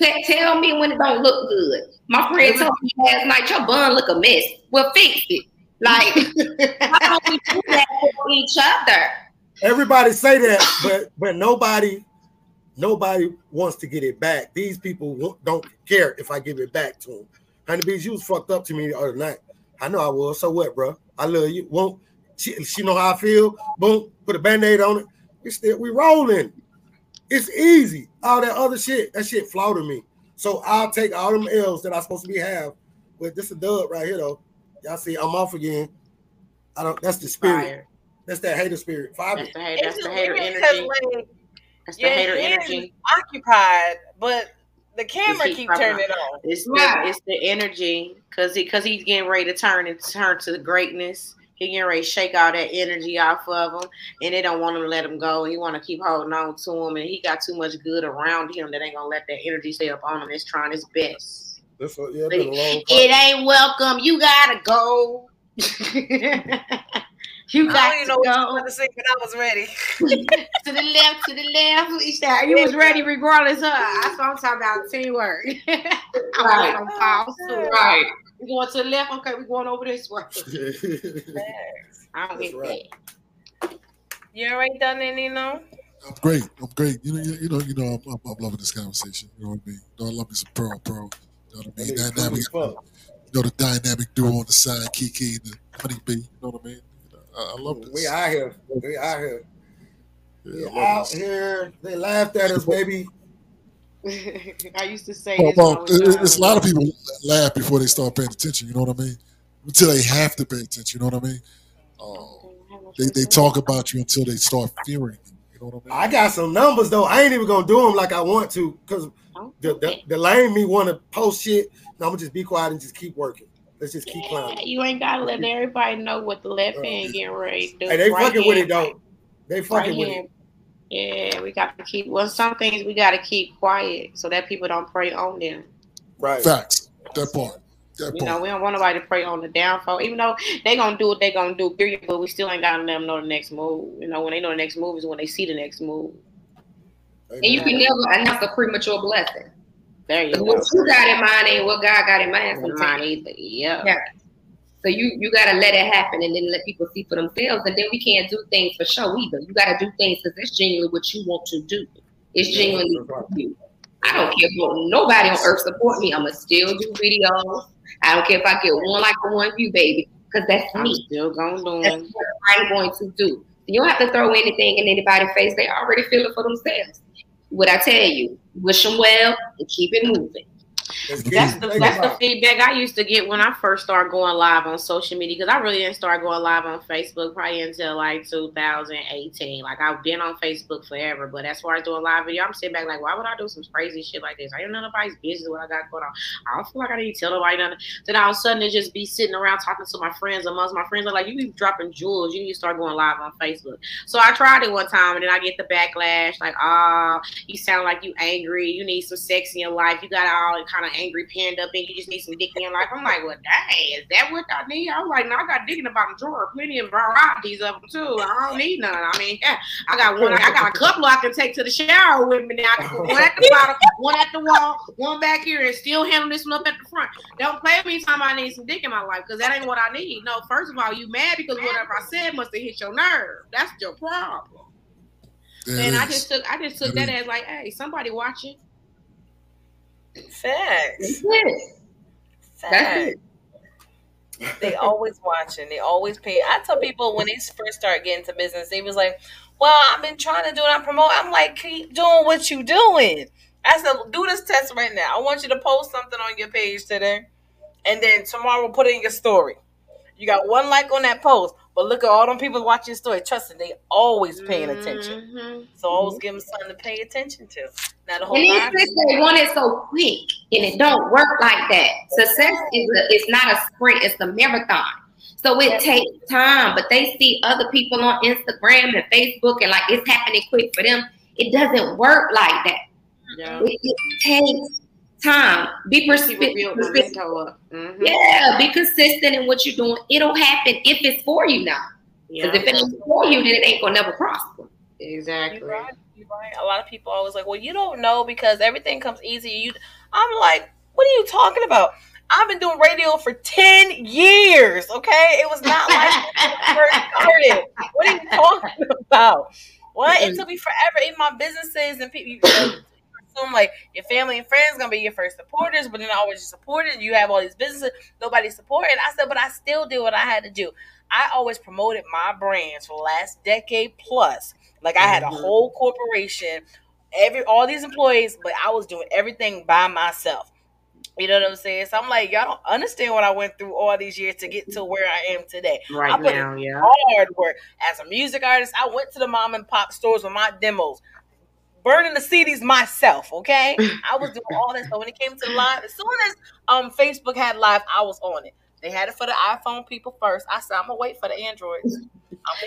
T- tell me when it don't look good. My friend told me last night, your bun look a mess. Well, fix it. Like, why don't we do that for each other? Everybody say that, but but nobody nobody wants to get it back. These people don't care if I give it back to them. Honey Bees, you was fucked up to me the other night. I know I was. So what, bro? I love you. Won't she, she know how I feel? Boom, put a band-aid on it. We still we rolling. It's easy. All that other shit, that shit flouted me. So I'll take all them L's that I'm supposed to be have. But this a dub right here though. Y'all see, I'm off again. I don't. That's the spirit. Fire. That's that hater spirit. Five. That's the hater. That's It's the just hater weird because energy. when That's the hater energy. occupied, but the camera keep keep popping turning on. It's the it's the energy because he because he's getting ready to turn and turn to greatness. He getting ready to shake all that energy off of him, and they don't want him to let him go. He want to keep holding on to him, and he got too much good around him that ain't gonna let that energy stay up on him. It's trying his best. That's a, yeah, it's been a long It ain't welcome. You gotta go. you I got don't even to know what you go want to say, but I was ready. to the left, to the left. He said, You was ready regardless. Huh? That's what I'm talking about. Teamwork. I'm Right. on pause too. Right. We going to the left. Okay, we going over this way. I don't That's get right. that. You already done it, Nino? I'm great. I'm great. You know, you, you know, you know. I'm, I'm, I'm loving this conversation. You know what I mean? You know, I love me some Pearl, Pearl. You know what I mean? That nigga Now, now cool we as got, fuck. you know, the dynamic duo on the side, Kiki and the Honey Bee. You know what I mean? You know, I, I love this. We out here. We out here. Yeah, We out this. here. They laughed at us, baby. I used to say Well, this. well, it- it's a lot of people laugh before they start paying attention. You know what I mean? Until they have to pay attention. You know what I mean? Oh, they, they talk about you until they start fearing you. You know what I mean? I got some numbers though. I ain't even gonna do them like I want to because the, the the lame me want to post shit. No, I'm gonna just be quiet and just keep working. Let's just keep Yeah, climbing. you ain't gotta let everybody know what the left hand getting ready to do. Hey, they Right fucking with it though. They fucking right with hand. it. Yeah, we got to keep. Well, some things we got to keep quiet so that people don't prey on them. Right. Facts. That part. That You know, we don't want nobody to prey on the downfall, even though they gonna do what they gonna do. Period. But we still ain't gotta let them know the next move. You know, when they know the next move is when they see the next move. And you can never announce a premature blessing. There you go. What you got in mind ain't what God got in mind Mine sometimes. either. Yeah. Yeah. So you you gotta let it happen and then let people see for themselves. And then we can't do things for show either. You gotta do things because it's genuinely what you want to do. It's genuinely that's you. I don't care if nobody on earth support me. I'ma still do videos. I don't care if I get one like or one view, baby, because that's I'm me. still gonna do That's what I'm going to do. You don't have to throw anything in anybody's face. They already feel it for themselves. What I tell you, wish them well and keep it moving. That's the that's the feedback I used to get when I first started going live on social media because I really didn't start going live on Facebook probably until like 2018. Like I've been on Facebook forever, but as far as doing live video, I'm sitting back like, why would I do some crazy shit like this? I ain't none of nobody's business what I got going on. I don't feel like I need to tell nobody nothing. Then all of a sudden, it just be sitting around talking to my friends. Amongst my friends, are like, you be dropping jewels. You need to start going live on Facebook. So I tried it one time, and then I get the backlash like, oh, you sound like you angry. You need some sex in your life. You got all kind of angry up, and you just need some dick in your life. I'm like, well, dang, is that what I need? I'm like, no, I got dick in the bottom drawer, plenty of varieties of them too. I don't need none. I mean, yeah, I got one. I got a couple I can take to the shower with me now. I can put one at the bottom, one at the wall, one back here, and still handle this one up at the front. Don't play with me time I need some dick in my life because that ain't what I need. No, first of all, you mad because whatever I said must have hit your nerve. That's your problem. And it I just took I just took that as like, hey, somebody watching. Facts. That's it. That's Facts. it. They always watching. They always pay. I tell people when they first start getting to business, they was like, "Well, I've been trying to do it. I'm promoting." I'm like, "Keep doing what you doing." I said, "Do this test right now. I want you to post something on your page today, and then tomorrow we'll put it in your story. You got one like on that post, but look at all them people watching your story. Trust me, they always paying attention. Mhm. So always give them something to pay attention to. Now the whole And live- these they want it so quick, and it don't work like that. Success is a, it's not a sprint; it's a marathon. So it takes time. But they see other people on Instagram and Facebook, and like it's happening quick for them. It doesn't work like that. Yeah. It, it takes time. Be persistent. Mm-hmm. Yeah, be consistent in what you're doing. It'll happen if it's for you now. Because Yeah. if it ain't for you, then it ain't gonna never prosper. Exactly. You're right. You're right. A lot of people always like, well, you don't know because everything comes easy. You, I'm like, what are you talking about? I've been doing radio for ten years. Okay, it was not like when I first started. What are you talking about? What? It took me forever. Even my businesses and people. Assume like your family and friends gonna be your first supporters, but then I always your supporters. You have all these businesses, nobody supporting. I said, but I still did what I had to do. I always promoted my brands for the last decade plus. Like I had a Mhm. whole corporation, every all these employees, but I was doing everything by myself. You know what I'm saying? So I'm like, y'all don't understand what I went through all these years to get to where I am today. I Right put now, yeah. hard work as a music artist. I went to the mom and pop stores with my demos, burning the CDs myself. Okay, I was doing all that. So when it came to live, as soon as um Facebook had live, I was on it. They had it for the iPhone people first. I said, I'm gonna wait for the Androids.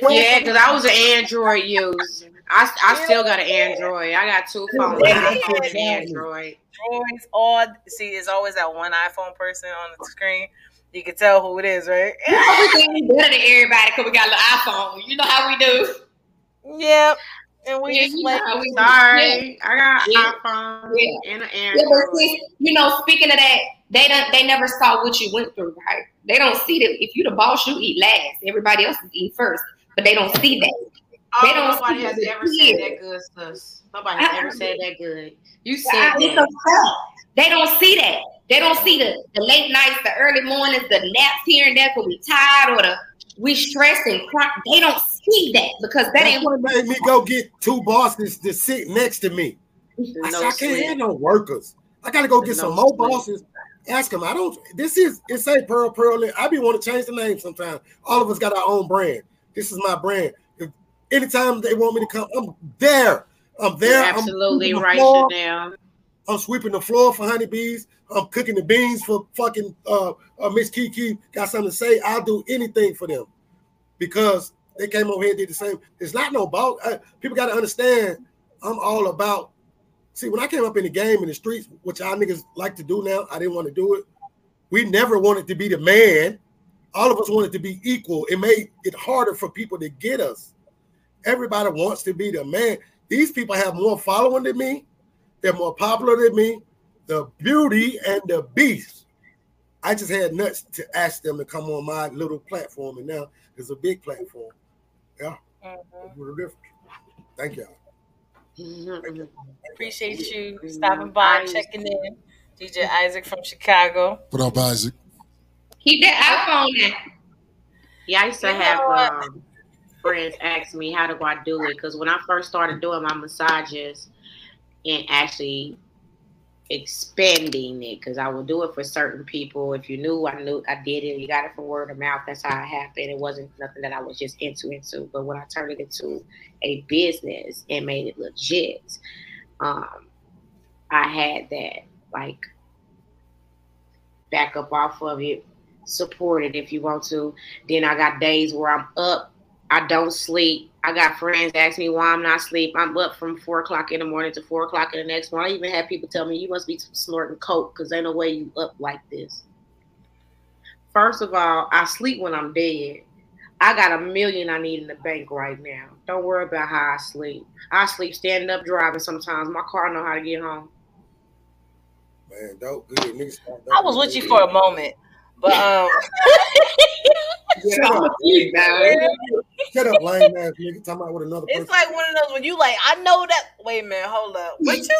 Yeah, because I was an Android user. I, I still got an Android. I got two phones, Yeah. iPhone Android. Androids. All see, it's always that one iPhone person on the screen. You can tell who it is, right? We we better than everybody because we got an iPhone. You know how we do. Yep. And we Yeah, just you like, know how we do. Sorry, I got Yeah. iPhone Yeah. and an Yeah, but Android. see, you know, speaking of that, they don't they never saw what you went through, right? They don't see that if you the boss, you eat last. Everybody else is eating first, but they don't see that. Oh, They don't nobody see has the ever said that good stuff. Nobody has ever said that good. You said I- it's that. a. They don't see that. They don't see the, the late nights, the early mornings, the naps here and there because we tired or the we stressed and cry. They don't see that because that ain't what made me go get two bosses to sit next to me. I No I can't no workers. I gotta go get No some more bosses. Ask them. I don't. This is it's a Pearl Pearl. I be want to change the name sometimes. All of us got our own brand. This is my brand. If anytime they want me to come, I'm there. I'm there. You're I'm absolutely the right, floor. Chanel. I'm sweeping the floor for honeybees. I'm cooking the beans for fucking uh, uh Miss Kiki. Got something to say? I'll do anything for them because they came over here and did the same. It's not no ball. Uh, people got to understand. I'm all about. See, when I came up in the game in the streets, which our niggas like to do now, I didn't want to do it. We never wanted to be the man. All of us wanted to be equal. It made it harder for people to get us. Everybody wants to be the man. These people have more following than me. They're more popular than me. The beauty and the beast. I just had nuts to ask them to come on my little platform, and now it's a big platform. Yeah, Mhm. what a difference. Thank y'all. Mhm. appreciate you stopping by checking in. DJ Isaac from Chicago. What up, Isaac? keep that iPhone in. Yeah, I used to You have um, friends ask me how do I do it because when I first started doing my massages and actually expanding it because I would do it for certain people. If you knew, I knew I did it. You got it from word of mouth. That's how it happened. It wasn't nothing that I was just into into. But when I turned it into a business and made it legit, um, I had that like back up off of it, support it if you want to. Then I got days where I'm up, I don't sleep. I got friends ask me why I'm not asleep. I'm up from four o'clock in the morning to four o'clock in the next morning. I even had people tell me you must be snorting coke because ain't no way you up like this. First of all, I sleep when I'm dead. I got a million I need in the bank right now. Don't worry about how I sleep. I sleep standing up driving sometimes. My car know how to get home. Man, dope, good niggas. I was with you for a moment, but um, Shut up, You know. Shut up, lame ass nigga. Talking about with another person. it's like one of those when you like, I know that. Wait a minute, hold up. What you say?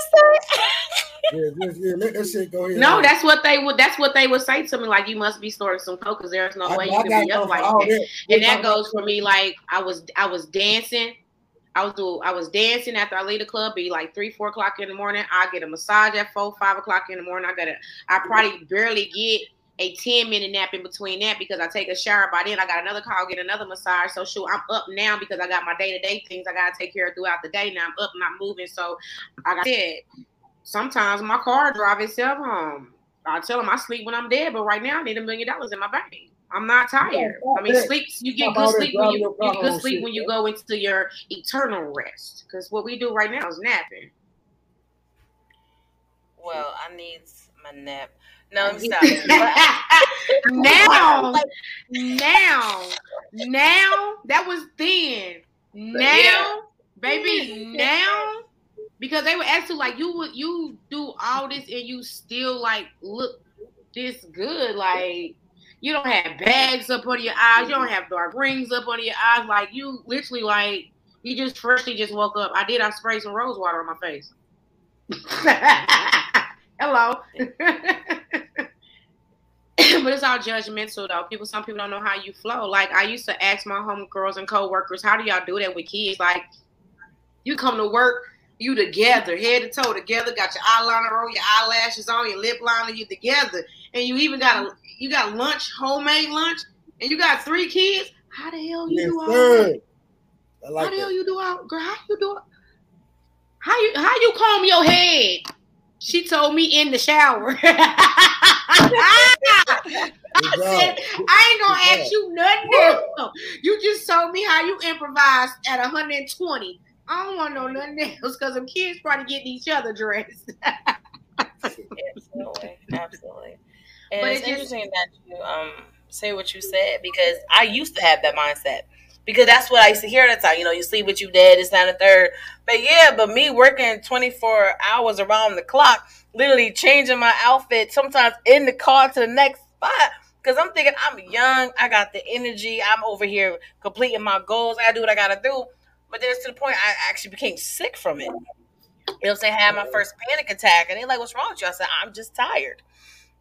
yeah, just, yeah, let that shit go ahead. No, that's what they would. That's what they would say to me. Like you must be snorting some coke because there's no I- way I you can be up like that. that. And that goes for me. Like I was, I was dancing. I was do, I was dancing after I leave the club. Be like three, four o'clock in the morning. I get a massage at four, five o'clock in the morning. I got a. I probably barely get a ten minute nap in between that because I take a shower. By then, I got another call, get another massage. So shoot, I'm up now because I got my day to day things I gotta take care of throughout the day. Now I'm up, not moving. So like I said, sometimes my car drive itself home. I tell them I sleep when I'm dead, but right now I need a million dollars in my bank. I'm not tired. I mean, sleep. You get good sleep when you, you get good sleep when you go into your eternal rest. Because what we do right now is napping. Well, I need my nap. No, I'm stop. now, now, now, that was then. Now, yeah. baby, now, because they were asking like you would you do all this and you still like look this good, like you don't have bags up under your eyes, you don't have dark rings up under your eyes, like you literally like you just freshly just woke up. I did. I sprayed some rose water on my face. Hello. But it's all judgmental though. People, some people don't know how you flow. Like I used to ask my homegirls and coworkers, how do y'all do that with kids? Like you come to work, you together, head to toe together, got your eyeliner on, your eyelashes on, your lip liner, you together, and you even got a you got lunch, homemade lunch, and you got three kids. How the hell you yes, do all that? Like how the hell you do all girl? How you do it? How you how you comb your head? She told me in the shower. I said, I ain't gonna ask you nothing else. You just told me how you improvised at 120. I don't want to know nothing else because them kids probably getting each other dressed. absolutely, absolutely. And but it's, it's interesting that you um say what you said because I used to have that mindset because that's what I used to hear at the time. You know, you sleep with you dead, it's not a third. But yeah, but me working 24 hours around the clock, literally changing my outfit sometimes in the car to the next spot. Because I'm thinking I'm young, I got the energy, I'm over here completing my goals, I do what I gotta do. But then it's to the point I actually became sick from it. You know what I'm saying? I had my first panic attack, and they're like, What's wrong with you? I said, I'm just tired.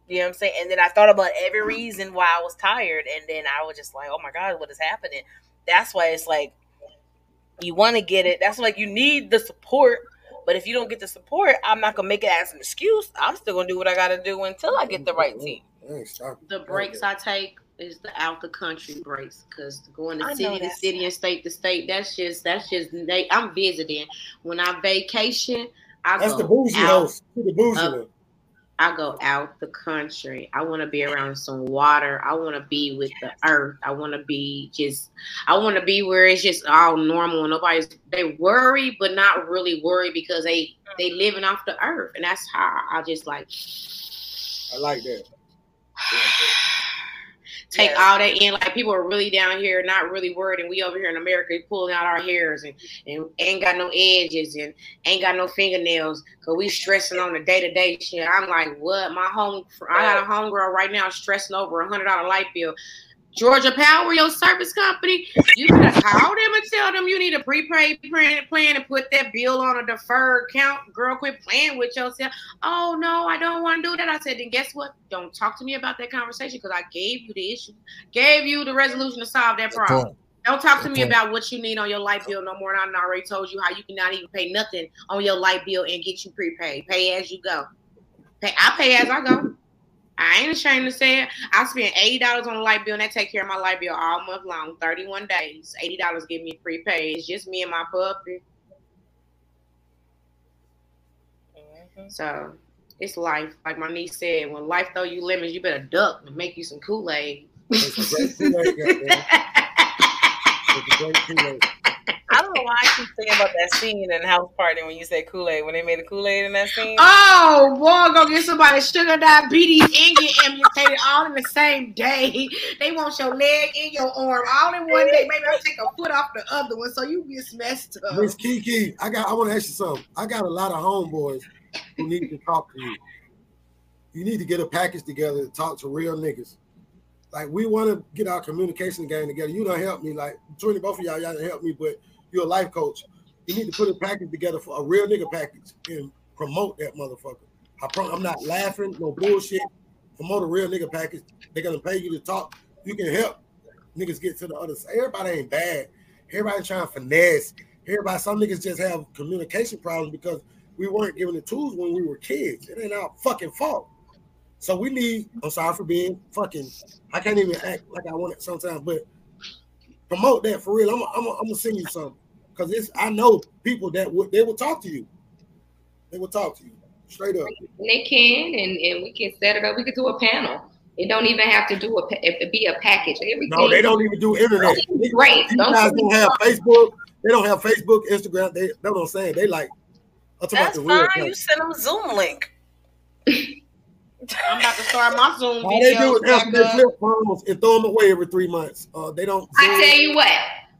You know what I'm saying? And then I thought about every reason why I was tired, and then I was just like, Oh my God, what is happening? That's why it's like you want to get it. That's like you need the support. But if you don't get the support, I'm not gonna make it as an excuse. I'm still gonna do what I gotta do until I get the right mm-hmm. team. The breaks I take is the out the country breaks because going to city to city and state to state, that's just that's just they, I'm visiting. When I vacation, I that's go the bougie out, house. The bougie I go out the country. I want to be around some water. I want to be with the earth. I want to be just, I want to be where it's just all normal. Nobody's, they worry, but not really worry because they, they mm-hmm. living off the earth. And that's how I just like. I like that. I like that take all that in. Like people are really down here, not really worried, and we over here in America pulling out our hairs and, and ain't got no edges and ain't got no fingernails because we stressing on the day to day shit. I'm like, what? My home, I got a homegirl right now stressing over a hundred dollar light bill. Georgia Power, your service company, you gotta call them and tell them you need a prepaid plan and put that bill on a deferred account. Girl, quit playing with yourself. Oh no, I don't want to do that. I said, then guess what? Don't talk to me about that conversation because I gave you the issue, gave you the resolution to solve that problem. Don't talk to me about what you need on your light bill no more. And I already told you how you cannot even pay nothing on your light bill and get you prepaid. Pay as you go. Pay, I pay as I go. I ain't ashamed to say it. I spent eighty dollars on a light bill, and that take care of my light bill all month long, thirty-one days. Eighty dollars give me prepaid. It's just me and my puppy. Mm-hmm. So it's life. Like my niece said, when life throw you lemons, you better duck and make you some Kool Aid. I don't know why I keep thinking about that scene in House Party when you say Kool Aid when they made the Kool Aid in that scene. Oh boy, go get somebody sugar diabetes and get amputated all in the same day. They want your leg and your arm all in one day. Maybe I'll take a foot off the other one so you get messed up. Miss Kiki, I got. I want to ask you something. I got a lot of homeboys who need to talk to you. You need to get a package together to talk to real niggas like we want to get our communication game together. You don't help me. Like between both of y'all, y'all help me, but you're a life coach. You need to put a package together for a real nigga package and promote that motherfucker. I pro- I'm not laughing, no bullshit. Promote a real nigga package. They're gonna pay you to talk. You can help niggas get to the other side. Everybody ain't bad. Everybody trying to finesse. Everybody, some niggas just have communication problems because we weren't given the tools when we were kids. It ain't our fucking fault. So we need. I'm sorry for being fucking. I can't even act like I want it sometimes, but promote that for real. I'm. I'm. I'm gonna send you something because it's. I know people that would. They will talk to you. They will talk to you straight up. And They can, and and we can set it up. We could do a panel. It don't even have to do a it be a package. Everything. No, they don't even do internet. Great. These guys don't have Facebook. They don't have Facebook, Instagram. They that's what I'm saying. They like. I'm talking That's about the real fine. You send them a Zoom link. I'm about to start my Zoom All they do is have their flip phones and throw them away every three months. Uh, they don't. I tell you what,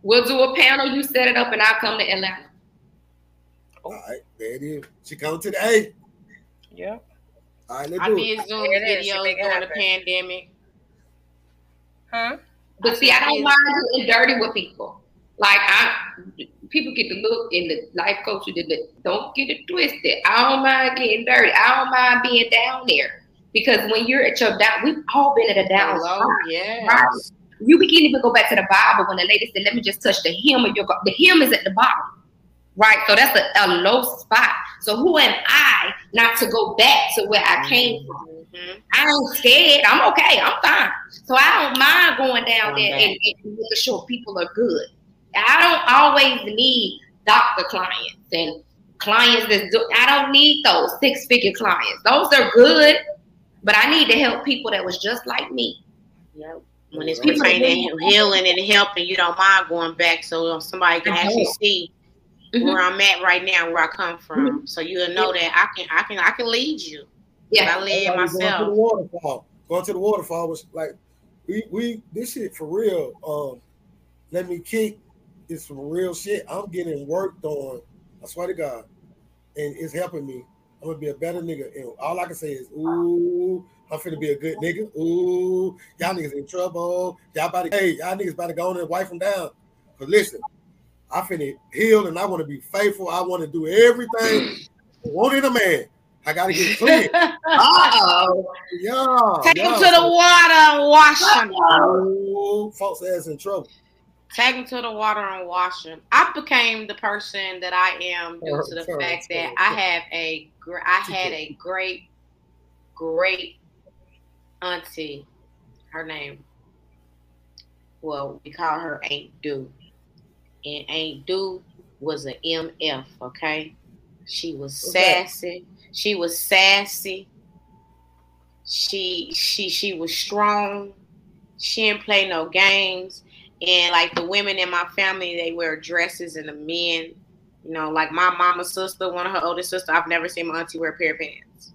we'll do a panel. You set it up, and I'll come to Atlanta. All right, there it is. She come to the A. Yeah. All right, let's I do it. did Zoom There it is. You videos make it during the pandemic. Huh? But see, I don't mind doing dirty with people. Like I, people get to look in the life coach. You did the, don't get it twisted. I don't mind getting dirty. I don't mind being down there because when you're at your down, we've all been at a down Hello, spot. yes. Right. You can't even go back to the Bible when the lady said, "Let me just touch the hem of your." gar-" The hem is at the bottom, right? So that's a, a low spot. So who am I not to go back to where I came from? Mhm. I ain't scared. I'm okay. I'm fine. So I don't mind going down there and, and making sure people are good. I don't always need doctor clients and clients that do. I don't need those six figure clients. Those are good, but I need to help people that was just like me. Yep. When it's People pertaining are to healing and helping, you don't mind going back so somebody can actually see Mhm. where I'm at right now, where I come from. So you'll know that I can, I can, I can lead you. Yeah. I live Everybody Going to the myself. waterfall. Going to the waterfall was like, we we this shit for real. Um, let me kick. It's some real shit. I'm getting worked on. I swear to God, and it's helping me. I'm gonna be a better nigga. And all I can say is, ooh, I'm finna be a good nigga. Ooh, y'all niggas in trouble. Y'all about to, hey, y'all niggas about to go on and wipe them down. But listen, I finna heal and I want to be faithful. I want to do everything. I want in a man. I gotta get clean. Ah, Uh-oh. Yeah. Take yeah. them to the water and wash them. Oh, folks ass in trouble. Take them to the water and wash them. I became the person that I am due to the fact that I have a, I had a great, great auntie. Her name, well, we call her Aunt Do, and Aunt Do was an MF. Okay, she was sassy. She was sassy. She she she was strong. She didn't play no games. And like the women in my family, they wear dresses, and the men, you know, like my mama's sister, one of her older sister, I've never seen my auntie wear a pair of pants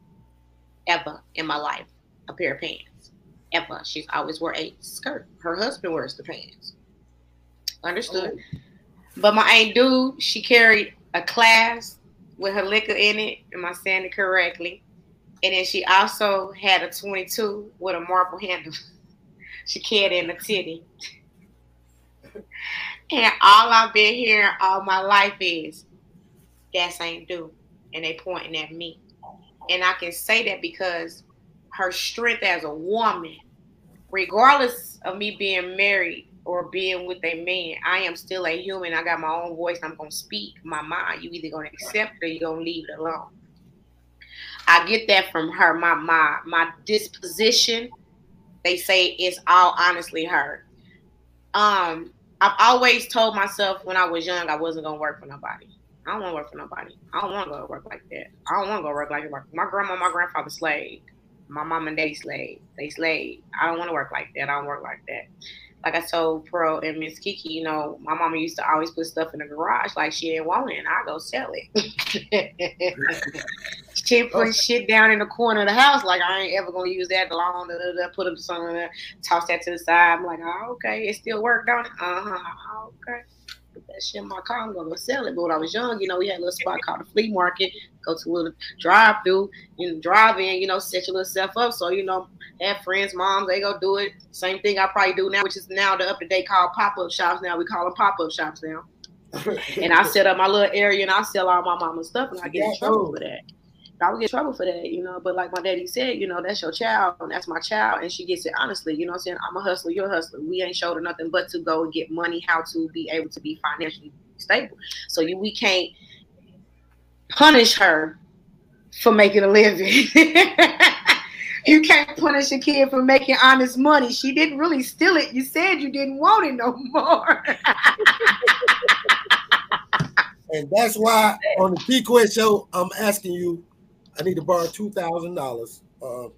ever in my life. A pair of pants ever. She's always wore a skirt. Her husband wears the pants. Understood. Oh. But my Aunt Do, she carried a class with her liquor in it. Am I saying it correctly? And then she also had a 22 with a marble handle. she carried in the titty. and all I've been hearing all my life is, that's Aunt Do. And they pointing at me. And I can say that because her strength as a woman, regardless of me being married or being with a man, I am still a human. I got my own voice. I'm gonna speak my mind. You either gonna accept it or you gonna leave it alone. I get that from her. My my my disposition, they say it's all honestly her. Um, I've always told myself when I was young I wasn't gonna work for nobody. I don't want to work for nobody. I don't want to go to work like that. I don't want to go work like that. My grandma, my grandfather slaved. My mom and daddy slaved. They slaved. I don't want to work like that. I don't work like that. Like I told Pearl and Miss Kiki, you know, my mama used to always put stuff in the garage like she didn't want it, and I go sell it. she put shit down in the corner of the house like I ain't ever gonna use that long. Da, da, da, put up somewhere, toss that to the side. I'm like, oh, okay, it still worked don't it? Uh huh. Okay. That shit in my car. I'm gonna go sell it. But when I was young, you know, we had a little spot called the flea market. Go to a little drive through, you know, drive in, you know, set your little self up. So you know, have friends, moms, they go do it. Same thing I probably do now, which is now the up to date called pop up shops. Now we call them pop up shops now. and I set up my little area and I sell all my mama's stuff and I get in trouble for that. I would get trouble for that, you know. But like my daddy said, you know, that's your child and that's my child, and she gets it honestly. You know I'm saying? I'm a hustler, you're a hustler. We ain't showed her nothing but to go and get money, how to be able to be financially stable. So you, we can't punish her for making a living. you can't punish a kid for making honest money. She didn't really steal it. You said you didn't want it no more. And that's why on the T Quest show, I'm asking you, I need to borrow two thousand dollars. Uh,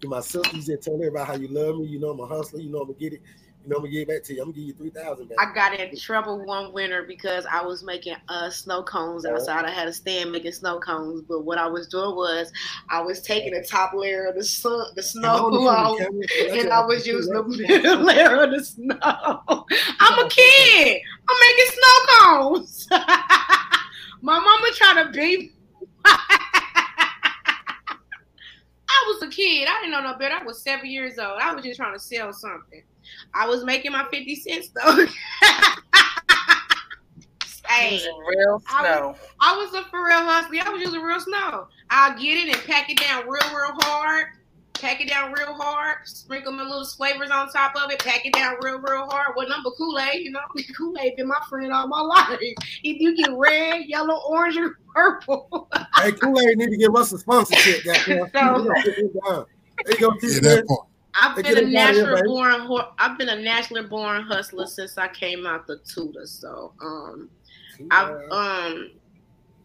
to my sisters that tell everybody how you love me. You know I'm a hustler. You know I'm gonna get it. You know I'm gonna give it back to you. I'm gonna give you three thousand back. I got in trouble one winter because I was making uh snow cones outside. I had a stand making snow cones, but what I was doing was I was taking the top layer of the sun, the snow off, and I was using the middle layer of the snow. I'm a kid. I'm making snow cones. My mama trying to beat. I was a kid. I didn't know no better. I was seven years old. I was just trying to sell something. I was making my 50 cents though. hey, real I snow. was, I was a for real hustler. I was using real snow. I'll get it and pack it down real, real hard. Pack it down real hard. Sprinkle my little flavors on top of it. Pack it down real, real hard. What number Kool Aid? You know, Kool Aid been my friend all my life. If you get red, yellow, orange, or purple. Hey, Kool Aid need to give us a sponsorship. Goddamn. So- There you go, Yeah, that part. I've They been a us here, natural born. ho- I've been a naturally born hustler since I came out the tutor. So, um, I've um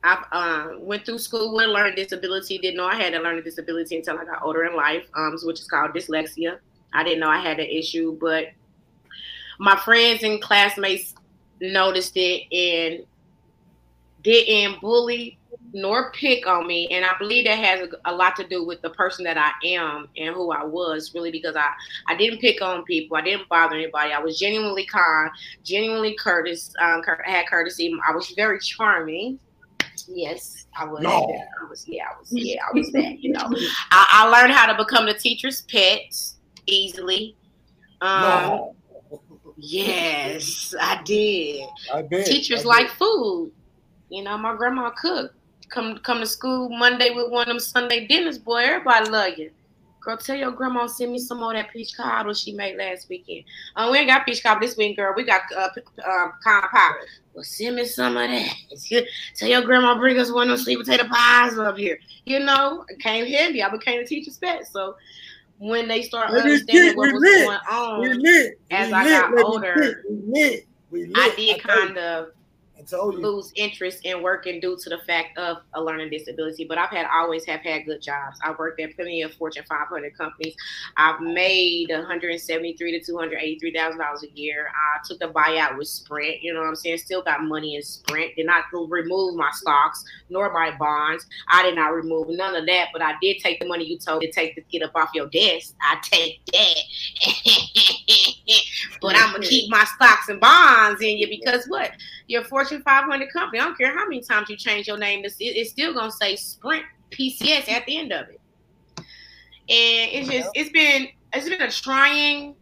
I've um went through school with a learning disability. Didn't know I had a learning disability until I got older in life, um, which is called dyslexia. I didn't know I had an issue, but my friends and classmates noticed it and didn't bully nor pick on me. And I believe that has a, a lot to do with the person that I am and who I was, really, because I, I didn't pick on people. I didn't bother anybody. I was genuinely kind, genuinely courteous, um, had courtesy. I was very charming. Yes, I was. No. I was. Yeah, I was. Yeah, I was that. You know, I, I learned how to become the teacher's pet easily. Um, No. Yes, I did. I bet. Teachers I bet. like food. You know, my grandma cooked. Come come to school Monday with one of them Sunday dinners, boy. Everybody love you. Girl, tell your grandma send me some more of that peach cobbler she made last weekend. Uh, we ain't got peach cobbler this week, girl. We got uh, uh, pecan pie. Well, send me some of that. Tell your grandma bring us one of those sweet potato pies up here. You know, it came handy. I became a teacher's pet. So when they start me understanding get- what was lit. going on, We lit. as we I lit. got older, lit. We lit. We lit. I did kind of you. I told you. lose interest in working due to the fact of a learning disability. But I've had always have had good jobs. I worked at plenty of Fortune 500 companies. I've made 173 to 283 thousand dollars a year. I took a buyout with Sprint. You know what I'm saying? Still got money in Sprint. Did not remove my stocks nor my bonds. I did not remove none of that. But I did take the money you told me to take to get up off your desk. I take that. but I'm gonna mm-hmm. keep my stocks and bonds in you because what? You're Fortune 500 company. I don't care how many times you change your name. It's, it's still gonna say Sprint PCS at the end of it. And it's just it's been it's been a trying,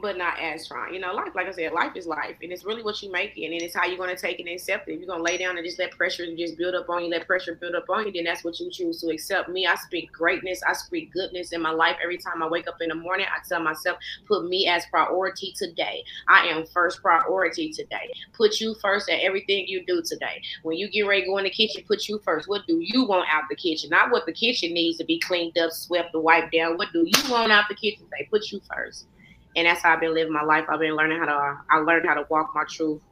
but not as trying. You know, life like I said, life is life, and it's really what you make it, and it's how you're gonna take it and accept it. If you're gonna lay down and just let pressure and just build up on you, let pressure build up on you, then that's what you choose to accept. Me, I speak greatness, I speak goodness in my life. Every time I wake up in the morning, I tell myself, put me as priority today. I am first priority today. Put you first at everything you do today. When you get ready to go in the kitchen, put you first. What do you want out the kitchen? Not what the kitchen needs to be cleaned up, swept, or wiped down. What do you want out the kitchen today? Put you first. And that's how I've been living my life. I've been learning how to. I learned how to walk my truth,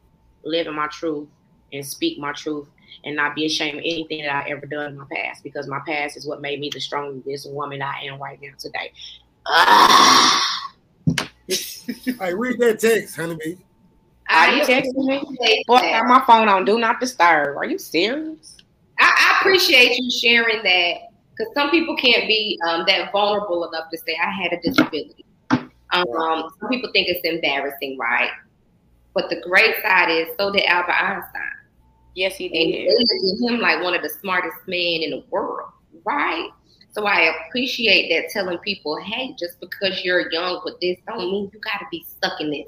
live in my truth, and speak my truth, and not be ashamed of anything that I ever done in my past. Because my past is what made me the strongest woman I am right now today. Ah. Hey, read that text, honeybee. Are you texting me? Boy, I got my phone on Do Not Disturb. Are you serious? I, I appreciate you sharing that because some people can't be um, that vulnerable enough to say I had a disability. Um, some people think it's embarrassing, right? But the great side is, so did Albert Einstein. Yes, he And they did. look at him like one of the smartest men in the world, right? So I appreciate that telling people, hey, just because you're young with this, don't mean you got to be stuck in this.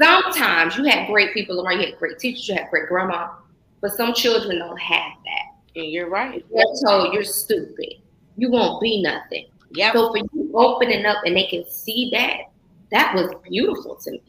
Sometimes you have great people around, you have great teachers, you have great grandma, but some children don't have that. And you're right. You're told you're stupid. You won't be nothing. Yep. So for you opening up and they can see that, that was beautiful to me.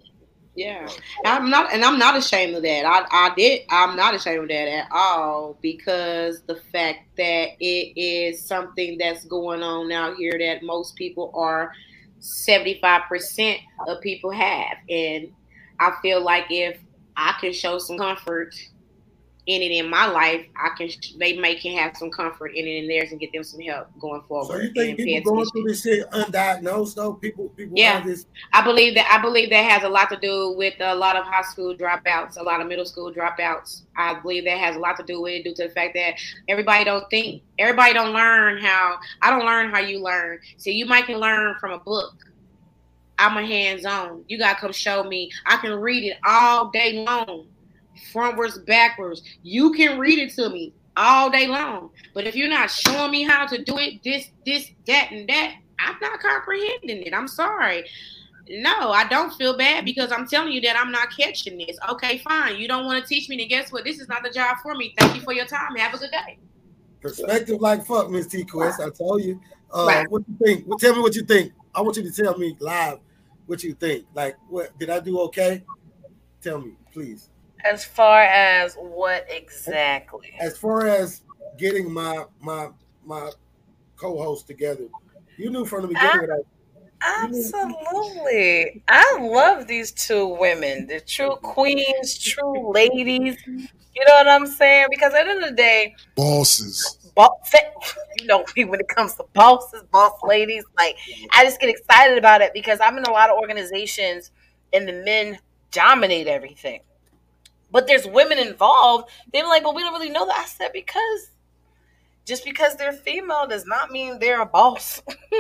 Yeah, I'm not, and I'm not ashamed of that. I, I did. I'm not ashamed of that at all because the fact that it is something that's going on out here that most people are 75 percent of people have, and I feel like if I can show some comfort in it in my life, I can they may can have some comfort in it in theirs and get them some help going forward. So you think people going through this shit undiagnosed though? People, people yeah. This- I believe that I believe that has a lot to do with a lot of high school dropouts, a lot of middle school dropouts. I believe that has a lot to do with it due to the fact that everybody don't think, everybody don't learn how. I don't learn how you learn. So you might can learn from a book. I'm a hands on. You gotta come show me. I can read it all day long frontwards, backwards. You can read it to me all day long. But if you're not showing me how to do it, this, this, that, and that, I'm not comprehending it. I'm sorry. No, I don't feel bad because I'm telling you that I'm not catching this. Okay, fine. You don't want to teach me, then guess what? This is not the job for me. Thank you for your time. Have a good day. Perspective like fuck, Miss T Quest. I told you. Uh, Right. What you think? Well, tell me what you think. I want you to tell me live what you think. Like, what did I do okay? Tell me, please. As far as what exactly? As far as getting my my my co-host together, you knew from the beginning ah, that Absolutely. I love these two women. They're true queens, true ladies. You know what I'm saying? Because at the end of the day, Bosses. bo- you know me when it comes to bosses, boss ladies. Like I just get excited about it because I'm in a lot of organizations and the men dominate everything. But there's women involved. They're like, but we don't really know that. I said because just because they're female does not mean they're a boss.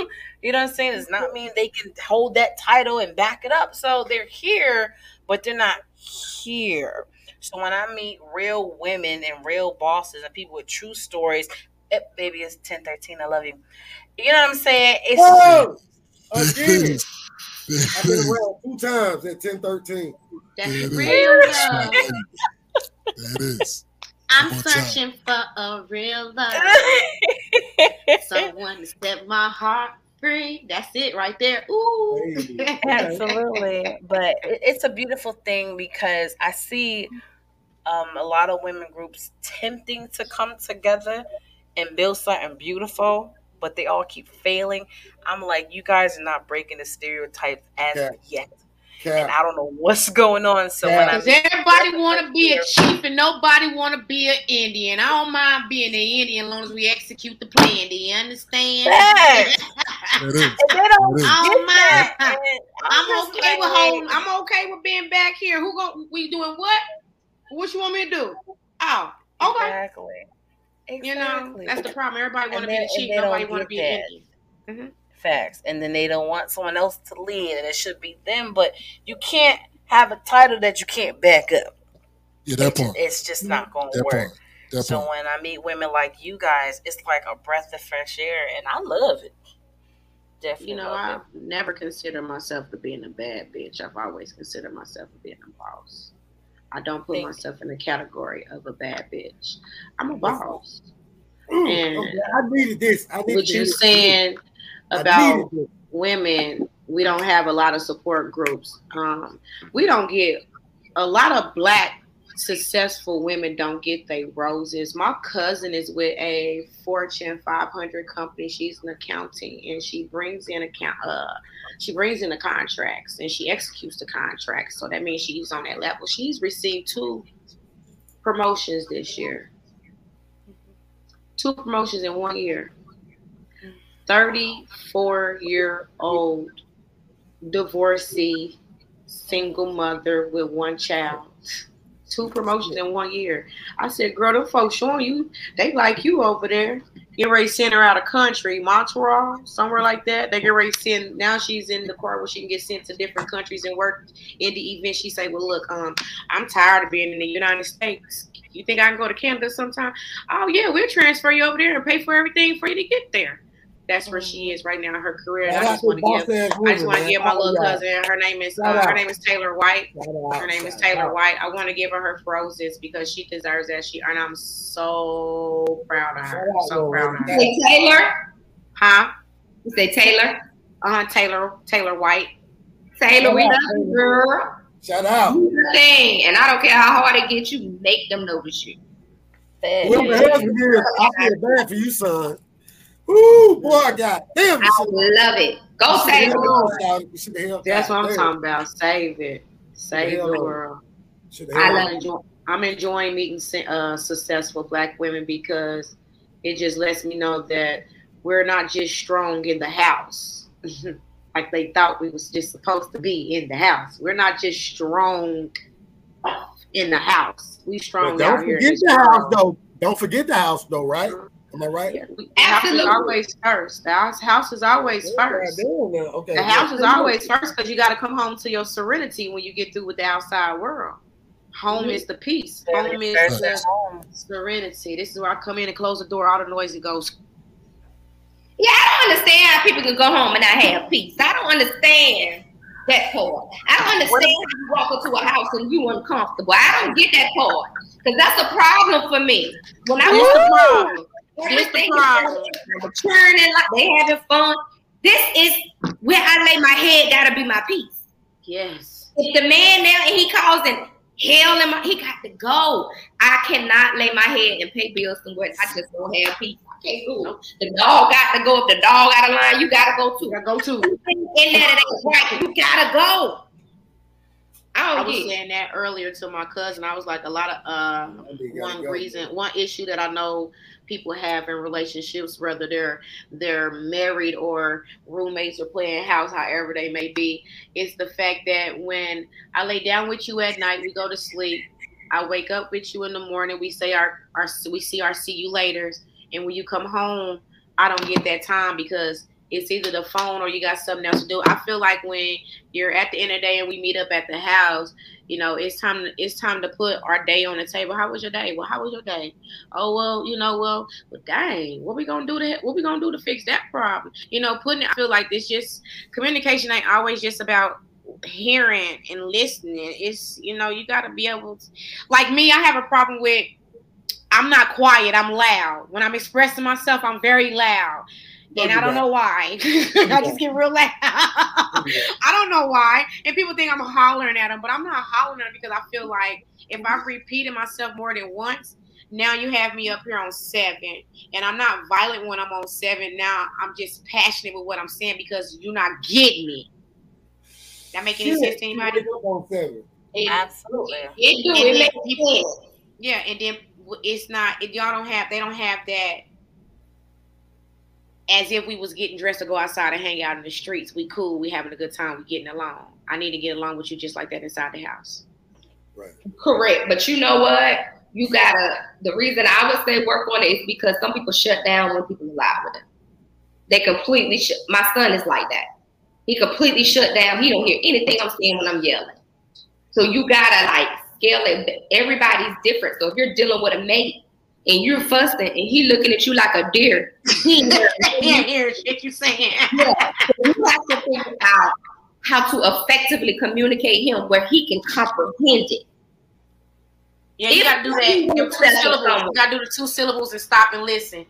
you know what I'm saying? Does not mean they can hold that title and back it up. So they're here, but they're not here. So when I meet real women and real bosses and people with true stories, eh, baby, it's 1013. I love you. You know what I'm saying? It's Whoa! Again. I've been around two times at ten thirteen. That's There it is. real That's love. lady. There it is. I'm One more time. searching for a real love. Someone to set my heart free. That's it right there. Ooh. Absolutely. But it's a beautiful thing because I see um, a lot of women groups tempting to come together and build something beautiful, but they all keep failing. I'm like, you guys are not breaking the stereotypes as Yeah. yet. And I don't know what's going on. So when I Because everybody want to be a chief and nobody want to be an Indian. I don't mind being an Indian as long as we execute the plan. Do you understand? Facts. It is. They don't it is. I don't mind. I'm okay with like, holding. I'm okay with being back here. Who go? We doing what? What you want me to do? Oh, okay. Exactly. You know, that's the problem. Everybody want to be they- the chief. Nobody want to be an that. Indian. Mm-hmm. Facts. And then they don't want someone else to lead, and it should be them. But you can't have a title that you can't back up. Yeah, that It ju- It's just not going to That work. part. That So part. when I meet women like you guys, it's like a breath of fresh air, and I love it. Definitely, You know, I've never considered myself to being a bad bitch. I've always considered myself to being a boss. I don't put Thank myself in the category of a bad bitch. I'm a boss. Mm, And- okay, I needed this. I needed What you this. saying I about women, we don't have a lot of support groups. Um, we don't get a lot of black successful women don't get their roses. My cousin is with a Fortune 500 company. She's an accounting, and she brings in account. Uh, she brings in the contracts and she executes the contracts. So that means she's on that level. She's received two promotions this year. Two promotions in one year. 34 year old divorcee, single mother with one child. Two promotions in one year. I said, girl, them folks showing you, they like you over there. Get ready to send her out of country, Montreal, somewhere like that. They get ready to send, now she's in the part where she can get sent to different countries and work in the event. She say, well, look, um, I'm tired of being in the United States. You think I can go to Canada sometime? Oh, yeah, we'll transfer you over there and pay for everything for you to get there. That's where she is right now in her career. And I just want to give I just want to give my little cousin. Her name is uh, her name is Taylor White. Her name is Taylor White. I want to give her her roses because she deserves that. She and I'm so proud of her. So proud of her. Say Taylor. Huh? You say Taylor. Uh, Taylor Taylor White. Taylor, we love you, girl. Shout out. The thing, and I don't care how hard it gets you, make them notice you. it. Whoever Facts. else is, I feel bad for you, son. Ooh, boy, God damn. I love it. Go Taylor. That's what I'm talking about. Save it. Save the world. I love enjoy, I'm enjoying meeting uh, successful black women because it just lets me know that we're not just strong in the house like they thought we was just supposed to be in the house. We're not just strong in the house. We strong But don't forget the house though. Don't forget the house though, right? Am I right? Yeah, we- house is Absolutely. always first. The house, house is always Yeah, first. damn. Okay. The house is always first because you got to come home to your serenity when you get through with the outside world. Home mm-hmm. is the peace. Home is the home. serenity. This is where I come in and close the door. All the noise it goes. Yeah, I don't understand how people can go home and not have peace. I don't understand that part. I don't understand how you walk into a house and you uncomfortable. I don't get that part. Because that's a problem for me. When I This was the problem. This the everything problem. is churning like they having fun. This is where I lay my head. Gotta be my peace. Yes. If the man now and he calls causing hell in my, he got to go. I cannot lay my head and pay bills somewhere. I just don't have peace. I can't do it. The dog got to go. If the dog out of line, you gotta go too. I go to. In there that ain't right, you gotta go. I I don't was get. it. saying that earlier to my cousin. I was like, a lot of uh, one reason, one issue that I know people have in relationships, whether they're they're married or roommates or playing house, however they may be, is the fact that when I lay down with you at night, we go to sleep. I wake up with you in the morning. We say our our we see our see you later's, and when you come home, I don't get that time because it's either the phone or you got something else to do. I feel like when you're at the end of the day and we meet up at the house, you know, it's time to, it's time to put our day on the table. How was your day? Well, how was your day? Oh well, you know, well, well dang, what we gonna do to what we gonna do to fix that problem? You know, putting I feel like this just communication ain't always just about hearing and listening. It's you know, you gotta be able to like me, I have a problem with I'm not quiet, I'm loud. When I'm expressing myself, I'm very loud. Don't And do I don't that. know why. I just get real loud. I don't know why. And people think I'm hollering at them, but I'm not hollering at them because I feel like if I've mm-hmm. repeated myself more than once, now you have me up here on seven. And I'm not violent when I'm on seven. Now I'm just passionate with what I'm saying because you're not getting me. That make any Shit, sense to you anybody? up on seven. It- Absolutely. It do. And It then makes people- yeah, and then it's not if y'all don't have they don't have that as if we was getting dressed to go outside and hang out in the streets. We cool, we having a good time, we getting along. I need to get along with you just like that inside the house. Right. Correct. But you know what? You gotta. The reason I would say work on it is because some people shut down when people are loud with them. They completely shut. My son is like that. He completely shut down. He don't hear anything I'm saying when I'm yelling. So you gotta like scale it. Everybody's different. So if you're dealing with a mate and you're fussing and he looking at you like a deer, he I can't hear shit you saying. yeah. So you have to figure out how to effectively communicate him where he can comprehend it. Yeah, you gotta do that. Your two syllables. You gotta do the two syllables and stop and listen.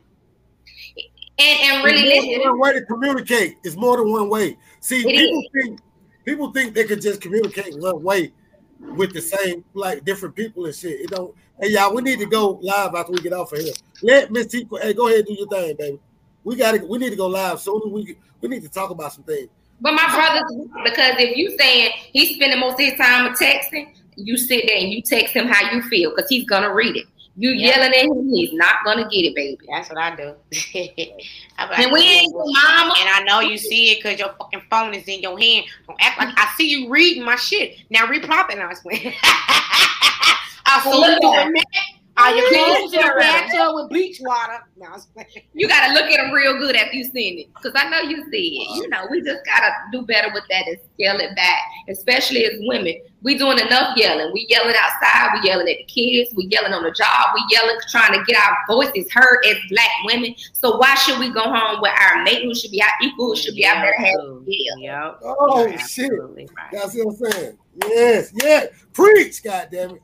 And and really It's listen. more than one way to communicate. is more than one way. See, It people think people think they can just communicate one way with the same like different people and shit. It don't. Hey, y'all, we need to go live after we get off of here. Let Miss T. Hey, go ahead do your thing, baby. We got to. We need to go live soon. We we need to talk about some things. But my brother, because if you saying he's spending most of his time texting, you sit there and you text him how you feel because he's gonna read it. You Yeah. yelling at him, he's not gonna get it, baby. That's what I do. Like, And we ain't your mama. And I know you see it because your fucking phone is in your hand. Don't act like I see you reading my shit. Now repop it. I swear. I see you doing that. Are your clothes in the bathtub with bleach water? No, I was playing. You gotta look at him real good after you seen it, because I know you see it. You know, we just gotta do better with that and scale it back, especially as women. We doing enough yelling. We yelling outside. We yelling at the kids. We yelling on the job. We yelling trying to get our voices heard as black women. So why should we go home with our mate who should be our equal, who should be out there having yeah. Yep. Oh You're shit! absolutely right. That's what I'm saying. Yes, yeah. Preach, goddamn it.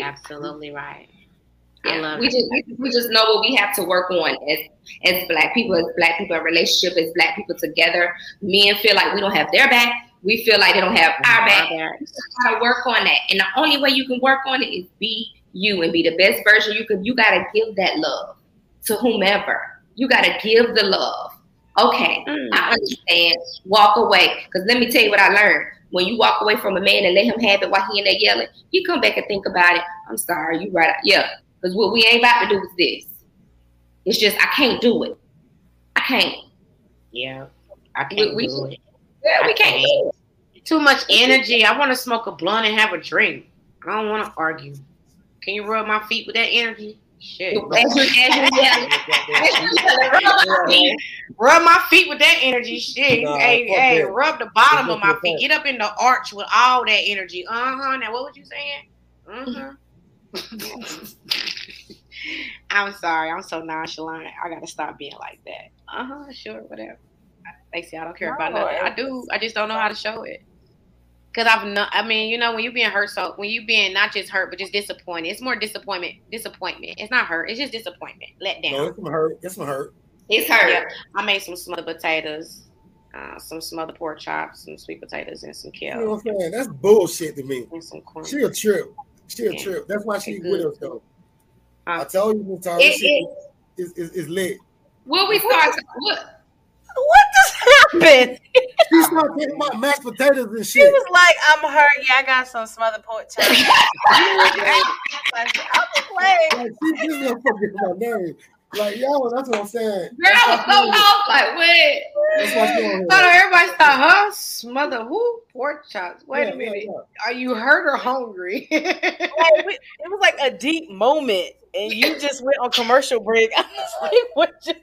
Absolutely right. I Yeah, love we just we, we just know what we have to work on as as black people, as black people, a relationship, as black people together. Men feel like we don't have their back. We feel like they don't have our back. Just gotta work on that. And the only way you can work on it is be you and be the best version you can. You gotta give that love to whomever. You gotta give the love. Okay, mm. I understand. Walk away. Because let me tell you what I learned. When you walk away from a man and let him have it while he in there yelling, you come back and think about it. I'm sorry, you right. Yeah. Because what we ain't about to do is this. It's just I can't do it. I can't. Yeah, I can't We- we- do it. Yeah, we can't. can't. Too much energy. I want to smoke a blunt and have a drink. I don't want to argue. Can you rub my feet with that energy? Shit. As as you as you rub my feet. Rub my feet with that energy. Shit. Nah, hey, hey, that. rub the bottom of my feet. Get up in the arch with all that energy. Uh huh. Now, what was you saying? Uh huh. I'm sorry. I'm so nonchalant. I gotta stop being like that. Uh huh. Sure. Whatever. They say I don't care about nothing. I do. I just don't know how to show it. Cause I've not. I mean, you know, when you being hurt, so when you being not just hurt, but just disappointed. It's more disappointment. Disappointment. It's not hurt. It's just disappointment. Let down. No, it's some hurt. It's some hurt. It's her. Yeah, I made some smothered potatoes, uh, some smothered pork chops, some sweet potatoes, and some You know kale what I'm saying? That's bullshit to me. and some corn. She a trip. She a Yeah. trip. That's why she She with us though. Huh? I told you, Miss Tara, It- this shit is, is, is lit. Will we start? What? What just happened? She started talking about mashed potatoes and shit. She was like, I'm hurt. Yeah, I got some smothered pork chops. I'm playing. Like, she this motherfucker my name. Like, yo, that's what I'm saying. Girl, I was so lost. Like, wait. That's why she on here. Everybody thought, huh? Smother who? Pork chops. Wait Yeah, a minute. yeah, Are you hurt or hungry? Like, it was like a deep moment, and you just went on commercial break. I was like, what? You-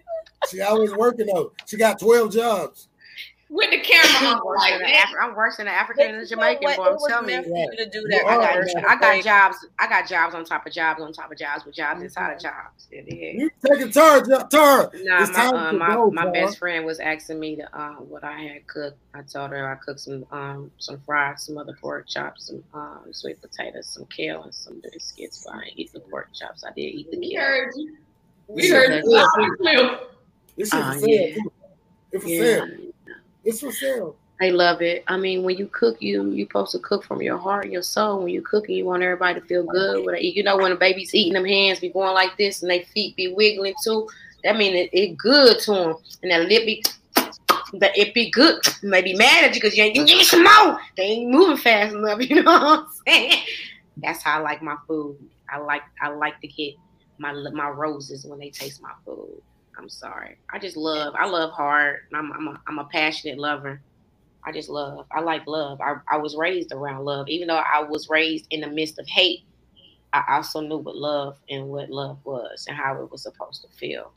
She always working though. She got 12 jobs. With the camera I'm on, worse like than an. Af- I'm worse than an African and a But you know Jamaican what? boy. It I'm telling you. you to do that. I got. I got jobs. I got jobs on top of jobs on top of jobs with jobs inside of jobs. It is. You taking turns, up, Tara. Nah, It's my time uh, to my, go, my best friend was asking me to uh, what I had cooked. I told her I cooked some um some fries, some other pork chops, some um sweet potatoes, some kale, and some biscuits. But I didn't eat the pork chops. I did eat the We kale. heard you. We This heard you. for. This shit Ah, for sale, yeah. It's for Yeah, sale. It's for sale. they love it. I mean, when you cook, you you supposed to cook from your heart, and your soul. When you cooking, you want everybody to feel good. You know, when a baby's eating, them hands be going like this, and they feet be wiggling too. That mean it, it good to them, and that lip be. But it be good. You may be mad at you because you ain't give me some more. They ain't moving fast enough. You know what I'm saying? That's how I like my food. I like I like to get my my roses when they taste my food. I'm sorry. I just love. I love hard. I'm I'm a, I'm a passionate lover. I just love. I like love. I, I was raised around love. Even though I was raised in the midst of hate, I also knew what love and what love was and how it was supposed to feel.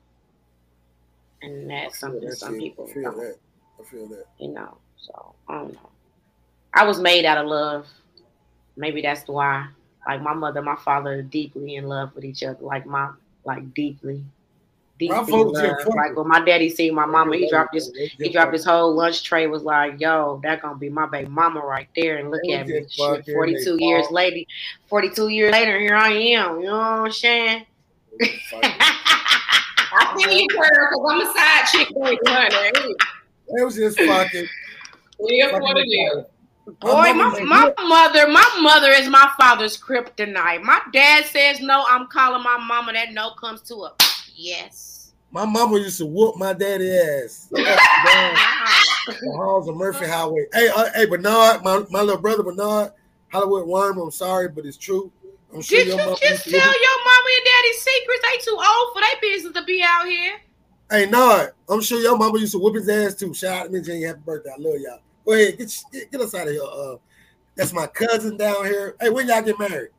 And that's something that some shit. people I feel don't, that. I feel that. you know. So I don't know. I was made out of love. Maybe that's why. Like my mother, my father deeply in love with each other. Like my like deeply. Love. Like when my daddy seen my mama, he dropped this he dropped his whole lunch tray. Was like, "Yo, that gonna be my baby mama right there." And look They at me, shit, forty-two years later. Forty-two years later, here I am. You know what I'm saying? I feel you, girl, because I'm a side chick. It was just fucking. It is what it is. Boy, my, my mother, my mother is my father's kryptonite. My dad says no. I'm calling my mama. That no comes to a yes. My mama used to whoop my daddy ass. The halls of Murphy Highway. Hey, uh, hey, Bernard, my, my little brother Bernard, Hollywood Worm. I'm sorry, but it's true. I'm sure Did your you mama just tell your mama and daddy secrets? They too old for their business to be out here. Hey, Nard, I'm sure your mama used to whoop his ass too. Shout out to me, Jenny. Happy birthday. I love y'all. Go ahead, get, get, get us out of here. Uh, that's my cousin down here. Hey, when y'all get married?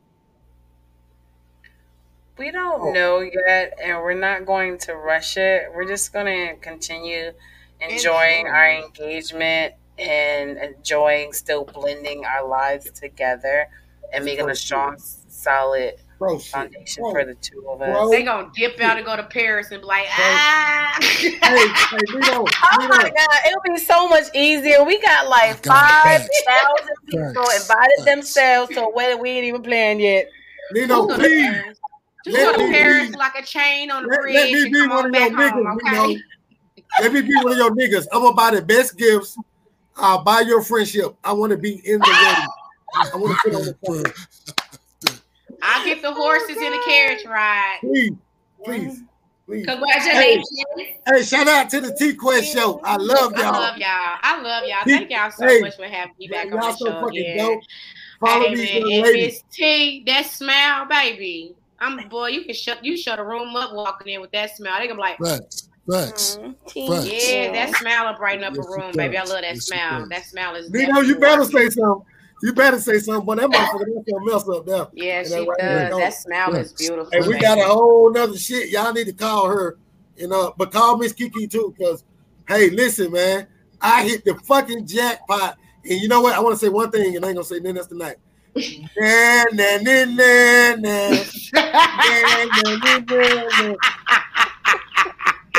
We don't Oh. know yet, and we're not going to rush it. We're just going to continue enjoying our engagement and enjoying still blending our lives together and making a strong, solid Bro, foundation Bro. for the two of Bro. us. They gonna dip out and go to Paris and be like, ah. Hey, hey, Lino, Oh my God, it'll be so much easier. We got like God, five facts. thousand people invited Facts. themselves to a wedding we ain't even planned yet. Lino, Just please. Paris. Just Let go to me Paris be- like a chain on the Let, bridge let me be one on of back your home, niggas, okay? Lino. Let me be one of your niggas. I'm gonna buy the best gifts. I'll buy your friendship. I want to be in the wedding. I want to put on the front. I'll get the horses in the carriage ride. Please, please. Please. Congratulations. Hey, hey, shout out to the T Quest show. I love y'all. I love y'all. I love y'all. Thank y'all so Hey, much for having me back y'all on the so show fucking again. dope. Follow hey, these man, ladies. Miss T, that smile, baby. I'm boy, you can shut you shut a room up walking in with that smell. They gonna be like, Facts. Facts. Mhm. Facts. yeah, that smell will brighten up Yes, a room, baby. I love that Yes, it smile. does. That smell is. Nino, you better working. say something. You better say something, but that motherfucker that's gonna mess up there. Yeah, And she that right does. there. That smile is beautiful. Hey, we baby. got a whole nother shit. Y'all need to call her, you know, but call Miss Kiki too, because hey, listen, man, I hit the fucking jackpot. And you know what? I want to say one thing, and I ain't gonna say nothing else tonight. Nah, nah, nah, nah, nah.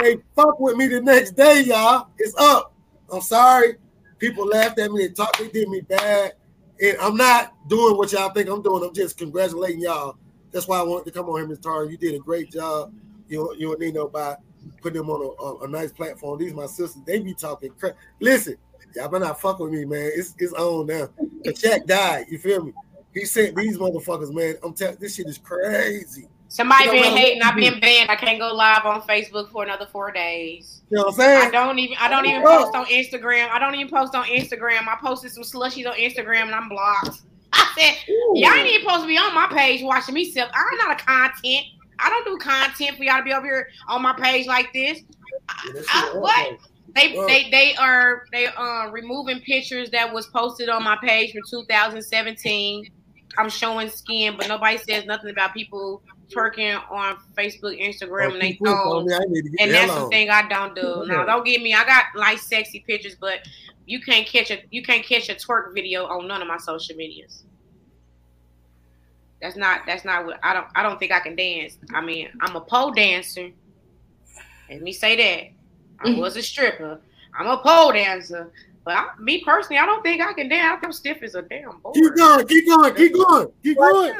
They fuck with me the next day, y'all. It's up. I'm sorry. People laughed at me. They talked. They did me bad. And I'm not doing what y'all think I'm doing. I'm just congratulating y'all. That's why I wanted to come on here, Ms. Tara. You did a great job. You you and Nino by putting them on a, a, a nice platform. These my sisters. They be talking crap. Listen, y'all better not fuck with me, man. It's it's on now. The Shaq died. You feel me? He sent these motherfuckers, man. I'm telling this shit is crazy. Somebody been hating. I've been banned. I can't go live on Facebook for another four days. You know what I'm saying? I don't even. I don't even post on Instagram. I don't even post on Instagram. I posted some slushies on Instagram and I'm blocked. I said, y'all ain't even supposed to be on my page watching me sip. I'm not a content. I don't do content for y'all to be over here on my page like this. Yeah, I- what? They they they are they uh removing pictures that was posted on my page from 2017. I'm showing skin, but nobody says nothing about people twerking on Facebook, Instagram, Oh, and they keep thongs. me. I need to get And that's hell the thing I don't do. Now, don't get me. I got like sexy pictures, but you can't catch a you can't catch a twerk video on none of my social medias. That's not that's not what I don't I don't think I can dance. I mean, I'm a pole dancer. Let me say that. I Mhm. was a stripper. I'm a pole dancer. But I, me personally, I don't think I can dance. I'm stiff as a damn board. Keep going, keep going, keep going, keep Well, going. you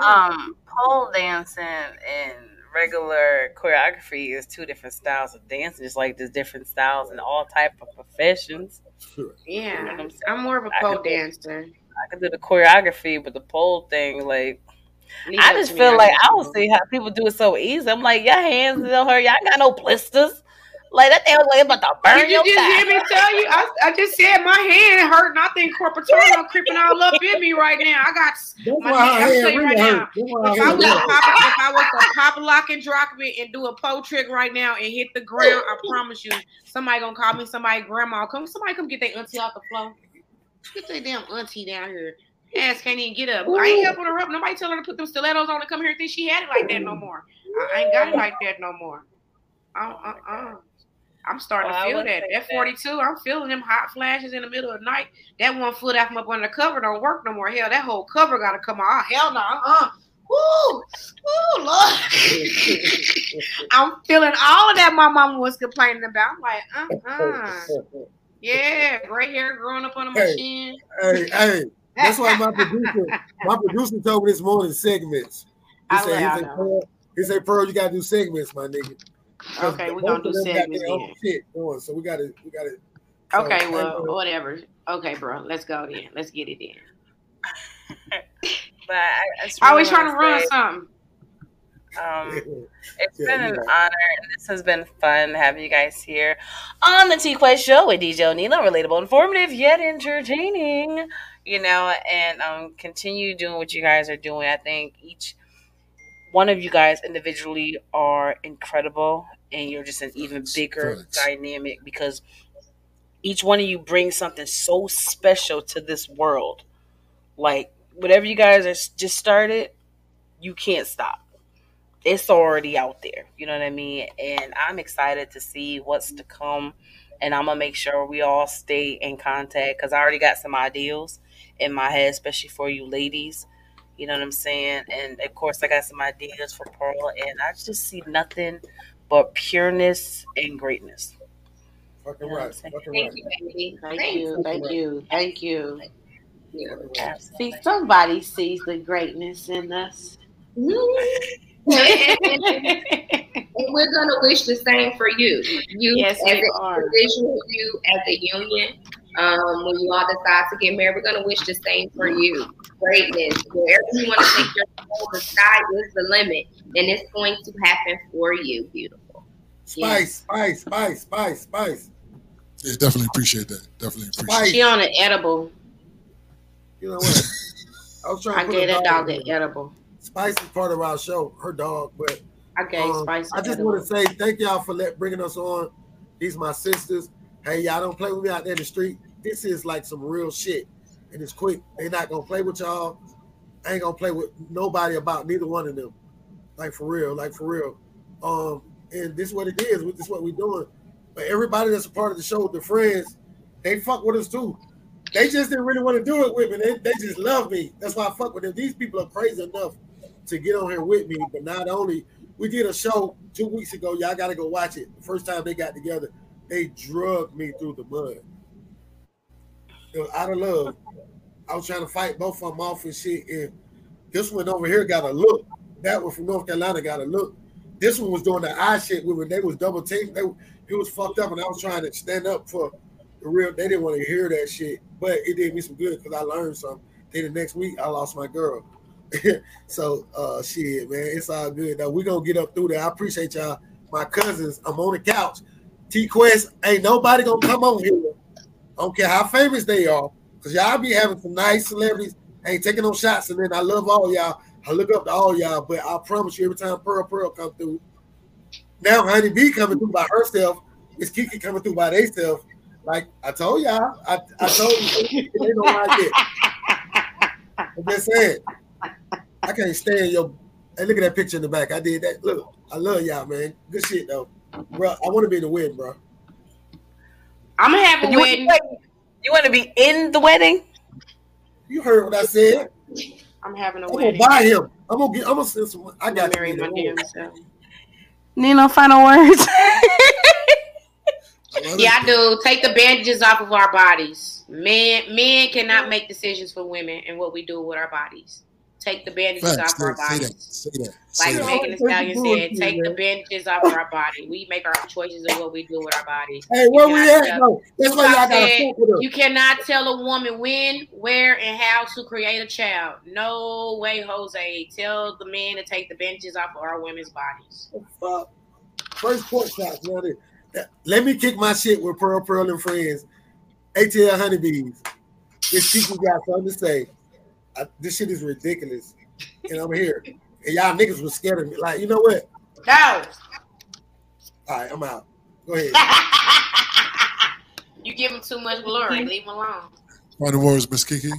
know, um, pole dancing and regular choreography is two different styles of dancing. Just like there's different styles in all type of professions. Yeah, You know I'm? I'm more of a pole can do- dancer. I can do the choreography, but the pole thing, like, Leave I just to me, feel like I don't know. see how people do it so easy. I'm like, your hands don't hurt. Y'all got no blisters. Like that thing was like about to burn Did you your just thigh. hear me tell you? I, I just said my hand hurt, and I think carpal tunnel creeping all up in me right now. I got That's my hand. her I'm telling you right now. hurt. That's If I was really to pop, if I was to pop a lock and drop it and do a pole trick right now and hit the ground, I promise you, somebody gonna call me. Somebody grandma come. Somebody come get their auntie off the floor. Get their damn auntie down here. Ass can't even get up. I ain't helping her up. Nobody tell her to put them stilettos on and come here and think she had it like that no more. I, I ain't got it like that no more. Uh uh uh. I'm starting Well, to feel that. say That that. 42, I'm feeling them hot flashes in the middle of the night. That one foot out from up under the cover don't work no more. Hell, that whole cover got to come off. Oh, hell no. Uh-uh. Woo! Woo, Lord. I'm feeling all of that my mama was complaining about. I'm like, uh-uh. Yeah, gray hair growing up under my Hey. chin. Hey, hey, that's why my producer, my producer told me this morning segments. He I said, he let said, y'all know. He said, Pearl, you gotta do segments, my nigga. 'Cause Okay, we both gonna do them got segments then. Shit going, so we gotta, we gotta. Okay, so, well, hey, whatever. Okay, bro, let's go then. Let's get it in. But I, I just Always really trying to wanna run say, something. Um, It's Yeah, been an right. honor, and this has been fun having you guys here on the T Quest Show with DJ O'Neill. Relatable, informative, yet entertaining. You know, and um, continue doing what you guys are doing. I think each one of you guys individually are incredible, and you're just an even bigger facts. dynamic because each one of you brings something so special to this world. Like whatever you guys are just started, you can't stop it's already out there. You know what I mean? And I'm excited to see what's to come. And I'm gonna make sure we all stay in contact because I already got some ideals in my head, especially for you ladies. You know what I'm saying? And of course, I got some ideas for Pearl, and I just see nothing but pureness and greatness. Fucking You know right, fucking Thank right. you, baby. Thank you, thank you, thank you. fucking See, somebody sees the greatness in us. and, and- and we're gonna wish the same for you. You Yes, as we an are. individual, you as a union. Um, when you all decide to get married, we're gonna wish the same for you. Greatness. Wherever you want to take your soul, the sky is the limit, and it's going to happen for you. Beautiful. Spice, spice, spice, spice, spice. Yeah, definitely appreciate that. Definitely appreciate Spice. She on an edible. You know what? I was trying I to put gave a that dog in an edible. Spice is part of our show, her dog. But I gave um, Spice. I just edible. want to say thank y'all for let, bringing us on. These my sisters. Hey, y'all don't play with me out there in the street. This is like some real shit, and it's quick. They not gonna play with y'all. I ain't gonna play with nobody about neither one of them. Like for real, like for real. Um, and this is what it is. This is what we doing. But everybody that's a part of the show, the friends, they fuck with us too. They just didn't really want to do it with me. They, they just love me. That's why I fuck with them. These people are crazy enough to get on here with me. But not only we did a show two weeks ago. Y'all got to go watch it. The first time they got together, they drugged me through the mud. It was out of love. I was trying to fight both of them off and shit. And this one over here got a look. That one from North Carolina got a look. This one was doing the eye shit when they was double teamed. They it was fucked up, and I was trying to stand up for the real. They didn't want to hear that shit, but it did me some good because I learned something. Then the next week, I lost my girl. so uh shit, man, it's all good. Now we gonna get up through there. I appreciate y'all. My cousins, I'm on the couch. T Quest, ain't nobody gonna come on here. I don't care how famous they are, because y'all be having some nice celebrities. Ain't taking no shots, and then I love all y'all. I look up to all y'all, but I promise you, every time Pearl Pearl come through, now Honey B coming through by herself, it's Kiki coming through by themselves. Like I told y'all, I, I told you they don't like it. I'm just saying, I can't stand your. Hey, look at that picture in the back. I did that. Look, I love y'all, man. Good shit though, bro. I want to be in the wedding, bro. I'm gonna have a You, wedding. you want to be in the wedding? You heard what I said. I'm having a I'm gonna wedding. buy him. I'm gonna get. I'm gonna send some. I I'm got gonna marry my it. damn self. Nino, final words. Yeah, I do. Take the bandages off of our bodies. Men, men cannot make decisions for women and what we do with our bodies. Take the bandages Facts. off our say that. Say that. Like. Megan Thee Stallion said, take the bandages off our body. We make our choices of what we do with our bodies. Hey, where we at? tell- though? That's why y'all gotta said, fuck with us. You cannot tell a woman when, where, and how to create a child. No way, Jose. Tell the men to take the bandages off of our women's bodies. Fuck. First pork chops, man. Let me kick my shit with Pearl Pearl and friends. ATL honeybees. This people got something to say. I, this shit is ridiculous, and I'm here. And y'all niggas was scared of me. Like, you know what? No. All right, I'm out. Go ahead. you give him too much glory. Leave him alone. Final words, Miss Kiki.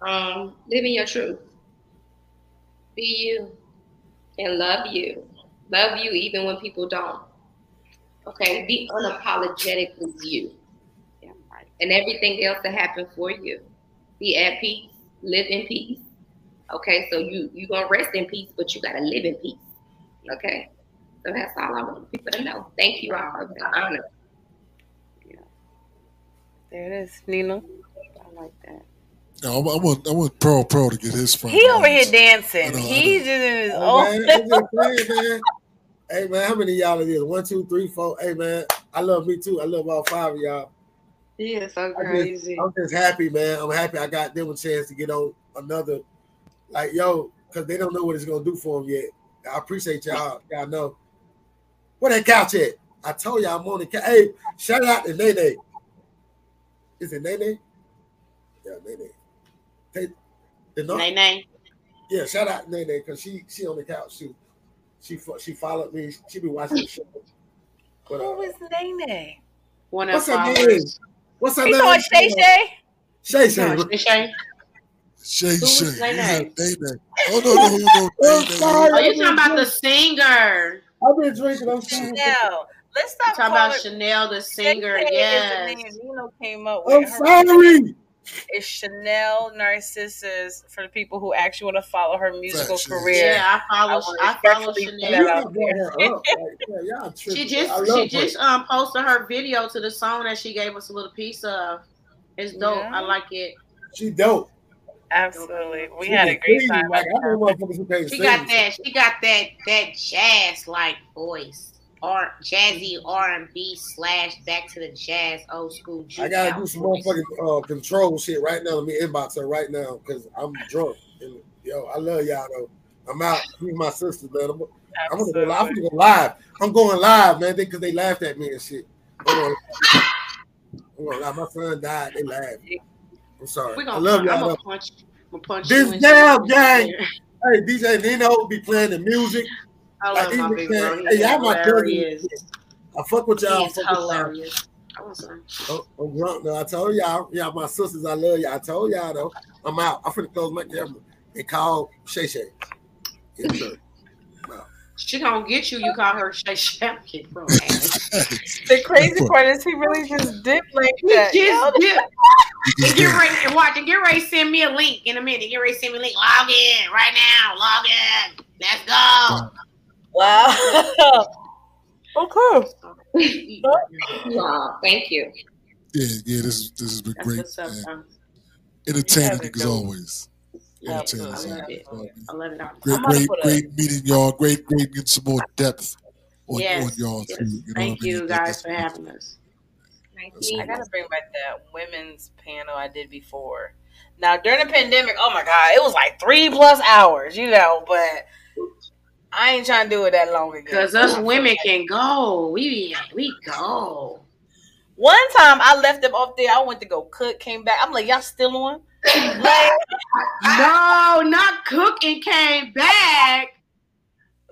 Um, live in your truth. Be you and love you. Love you even when people don't. Okay, be unapologetically you. And everything else that happened for you. Be at peace. Live in peace. Okay, so you you gonna rest in peace, but you gotta live in peace. Okay. So that's all I want people to know. Thank you all. It's an honor. there it is, Nino. I like that. No, I, I want I want Pearl Pearl to get his final He over here dancing. Know, He's know. just in his Hey, own. man, I'm just saying, man. Hey man, how many of y'all are it is? One, two, three, four. Hey man, I love me too. I love all five of y'all. He is so I just- crazy. I'm just happy, man. I'm happy I got them a chance to get on another, like yo, because they don't know what it's gonna do for them yet. I appreciate y'all. Y'all know where that couch at. I told y'all I'm on the couch. Hey, shout out to Nene. Is it Nene? Yeah, Nene. Hey, the no- Nay, nay. yeah, shout out to Nene because she she on the couch too. She she followed me. She be watching the show. But, uh, Who is Nene? One of what's her name? Followers. What's her He name? talking Shay Shay? Shay Shay. Shay. Shay Who was Shay. Nene? He said Nene. Oh no no no no. Sorry. Oh, you talking about the singer? I've been drinking. I'm sorry. Chanel. Let's stop talking about Chanel, the singer? Shay Shay Yes. is the name Nino came up I'm sorry. It's Chanel Narcissus for the people who actually want to follow her musical Facts, career. Yeah, I follow. I I, follow Chanel. put You that out gotta her up. Like, yeah, y'all. She just she her. just um posted her video to the song that she gave us a little piece of. It's dope. Yeah. I like it. She dope. Absolutely. We She had a great sing, time. Like I know motherfuckers who She got that. She got that that jazz like voice or jazzy R and B slash back to the jazz old school. I gotta do some voice. motherfucking uh, control shit right now. Let me inbox her right now because I'm drunk. And, yo, I love y'all though. I'm out. She's my sister, man. I'm, I'm gonna go live. I'm gonna go live. I'm going live, man, because they, they, laughed at me and shit. I'm going, I'm going live. My son died. They laughed. I'm sorry. We Gonna, I love y'all. I'm gonna punch, I'm gonna punch this damn gang. Hey, DJ Nino be playing the music. I love like, my big bro. Hey, y'all my cousins. I fuck with y'all. He's hilarious. Oh, I'm drunk now. I told y'all, y'all my sisters, I love y'all. I told y'all though, I'm out. I'm finna close my camera and call Shay Shay. Yes, She gonna get you. You call her Shay Shay. the crazy part is he really just dipped like that. He just dipped. and get ready and watch and get ready send me a link in a minute. Get ready send me a link. Log in right now. Log in. Let's go. Wow. okay. wow, thank you. Yeah, yeah, this this has been great. Entertaining as always. Entertaining. I love it. I love it. Great, great, great meeting y'all. Great, great getting some more depth on, yes, on y'all yes. too. You Thank you guys for having us. I gotta bring back that women's panel I did before. Now during the pandemic, oh my god, it was like three plus hours, you know, but I ain't trying to do it that long again. Cause us women can go. We we go. One time I left them up there. I went to go cook, came back. I'm like, y'all still on? like, no, not cook and came back.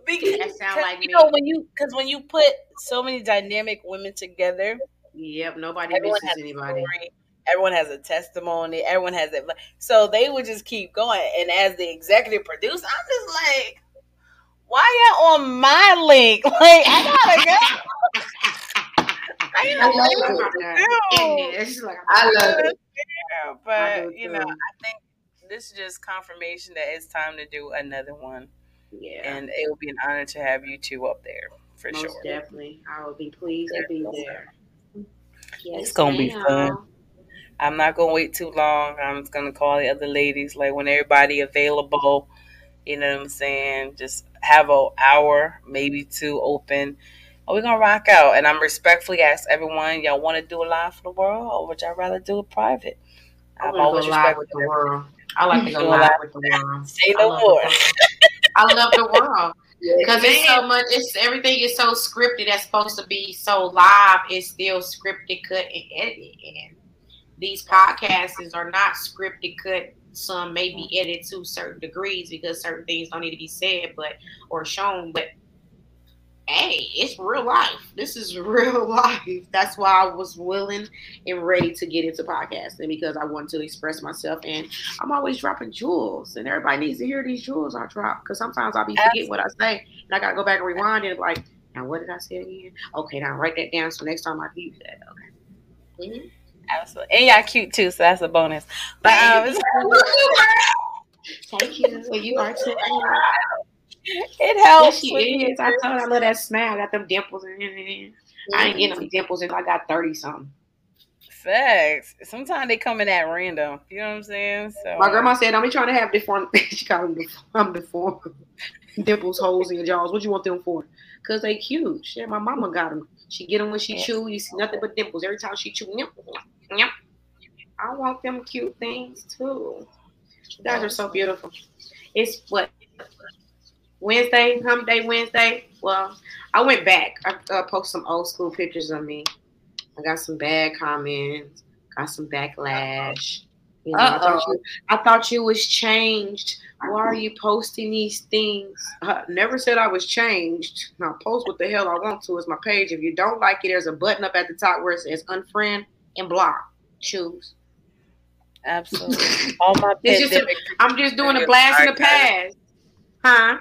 Because that sound like you me. know when you because when you put so many dynamic women together. Yep, nobody misses anybody. Story, everyone has a testimony. Everyone has it. So they would just keep going. And as the executive producer, I'm just like why y'all on my link? Like I gotta go. I, I love it. I love it. Yeah, but you know, I think this is just confirmation that it's time to do another one. Yeah, and it will be an honor to have you two up there for Most sure. Definitely, I will be pleased to be there. Yes, it's gonna be fun. I'm not gonna wait too long. I'm just gonna call the other ladies like when everybody available you know what I'm saying? Just have an hour, maybe two open. we're gonna rock out. And I'm respectfully ask everyone, y'all want to do a live for the world, or would y'all rather do it private? I'm always go live with the world. I like to go live with the world. Say no more. I love the world because it's so much. It's everything is so scripted. That's supposed to be so live. It's still scripted, cut, and edited. And these podcasts are not scripted, cut, some may be edited to certain degrees because certain things don't need to be said, but or shown. But hey, it's real life. This is real life. That's why I was willing and ready to get into podcasting because I wanted to express myself. And I'm always dropping jewels, and everybody needs to hear these jewels I drop because sometimes I'll be forget what I say, and I gotta go back and rewind and like, now what did I say again? Okay, now write that down so next time I use that. Okay. Mm-hmm. Absolutely. And y'all cute too, so that's a bonus. But um, thank you. Well, you are too. It helps. Yes, she is. I told I love that smile. I got them dimples in it. I ain't getting no dimples until I got 30 something. Facts. Sometimes they come in at random. You know what I'm saying? So my grandma said, "I'm be trying to have deformed." she called them deformed. Dimples, holes in your jaws. What you want them for? Cause they cute. Shit, my mama got them. She get them when she chew. You see nothing but dimples every time she chew. Yep. I want them cute things too. You guys are so beautiful. It's what Wednesday, hump day Wednesday. Well, I went back. I uh, posted some old school pictures of me. I got some bad comments, got some backlash. You know, I thought you, I thought you was changed. Why are you posting these things? I never said I was changed. Now post what the hell I want to. It's my page. If you don't like it, there's a button up at the top where it says unfriend and block. Choose. Absolutely. All my just a, I'm just doing a blast in the past. Huh?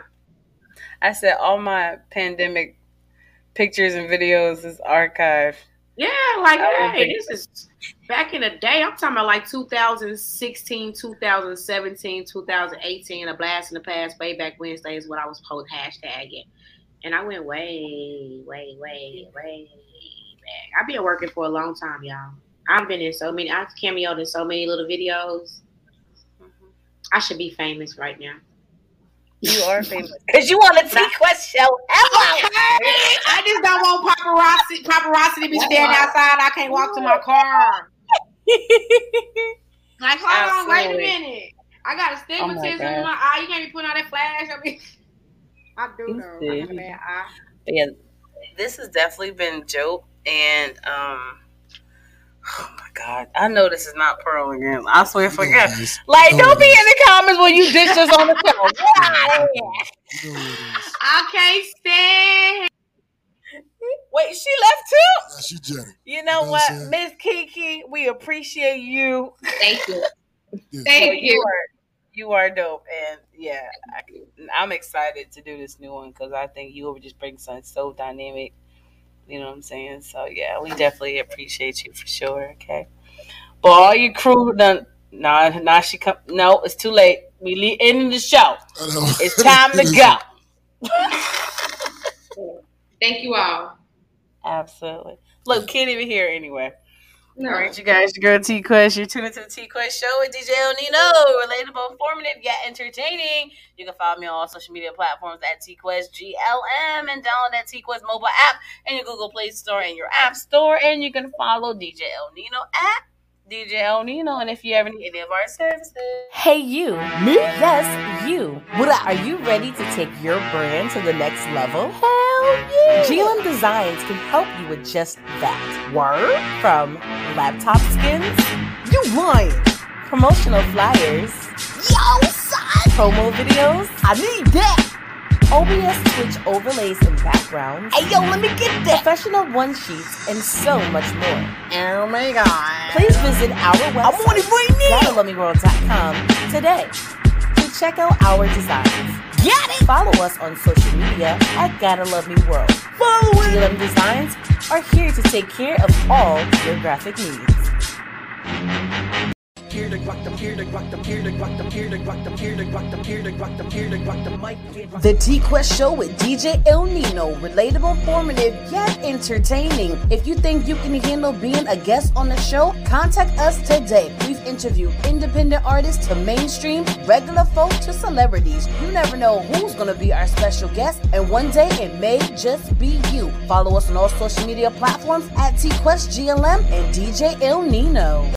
I said all my pandemic pictures and videos is archived. Yeah, like hey, this is back in the day. I'm talking about like 2016, 2017, 2018. A blast in the past, way back Wednesday is what I was post hashtagging, and I went way, way, way, way back. I've been working for a long time, y'all. I've been in so many. I've cameoed in so many little videos. Mm-hmm. I should be famous right now. You are famous because you want a T Quest show. I just don't want paparazzi paparazzi to be standing outside. I can't walk to my car. like, hold Absolutely. on, wait a minute. I got astigmatism oh in my eye. You can't be putting out that flash. I mean, I do know. I, yeah, this has definitely been dope, and um, oh my god, I know this is not Pearl again. I swear, forget. Like, don't be in the comments when you ditch us on the show. I can't stand. Wait, she left too. Yeah, she jetted. You know, you know what, Miss Kiki, we appreciate you. Thank you. Yeah. Thank you. you are, you are dope, and yeah, I, am excited to do this new one because I think you will just bring something so dynamic. You know what I'm saying? So yeah, we definitely appreciate you for sure. Okay, but all your crew done. Nah, nah, she come. No, it's too late. We leave ending the show. It's time to go. Thank you all. Absolutely. Look, can't even hear anyway. No. All right, you guys, your girl T Quest. You're tuning to the T Quest show with DJ El Nino. Relatable, informative, yet entertaining. You can follow me on all social media platforms at T Quest GLM and download that T Quest mobile app in your Google Play Store and your App Store. And you can follow DJ El Nino at DJ El Nino, and if you ever need any of our services. Hey, you. Me? Yes, you. What Are you ready to take your brand to the next level? Hell yeah. GLM Designs can help you with just that. Word? From laptop skins? You lying. Promotional flyers. Yo, son. Promo videos? I need that. OBS Twitch overlays and backgrounds. Hey yo, let me get that. Professional one sheets and so much more. Oh my god. Please visit our website. I'm on it right now. today to check out our designs. Got it. Follow us on social media at Gotta Love Me World. Follow it. GLM Designs are here to take care of all your graphic needs. Here to them, here to them, here to them, here to them, here to them, here to them, here to them, mic. The T Quest Show with DJ El Nino. Relatable, formative yet entertaining. If you think you can handle being a guest on the show, contact us today. We've interviewed independent artists to mainstream, regular folk to celebrities. You never know who's going to be our special guest, and one day it may just be you. Follow us on all social media platforms at T Quest GLM and DJ El Nino.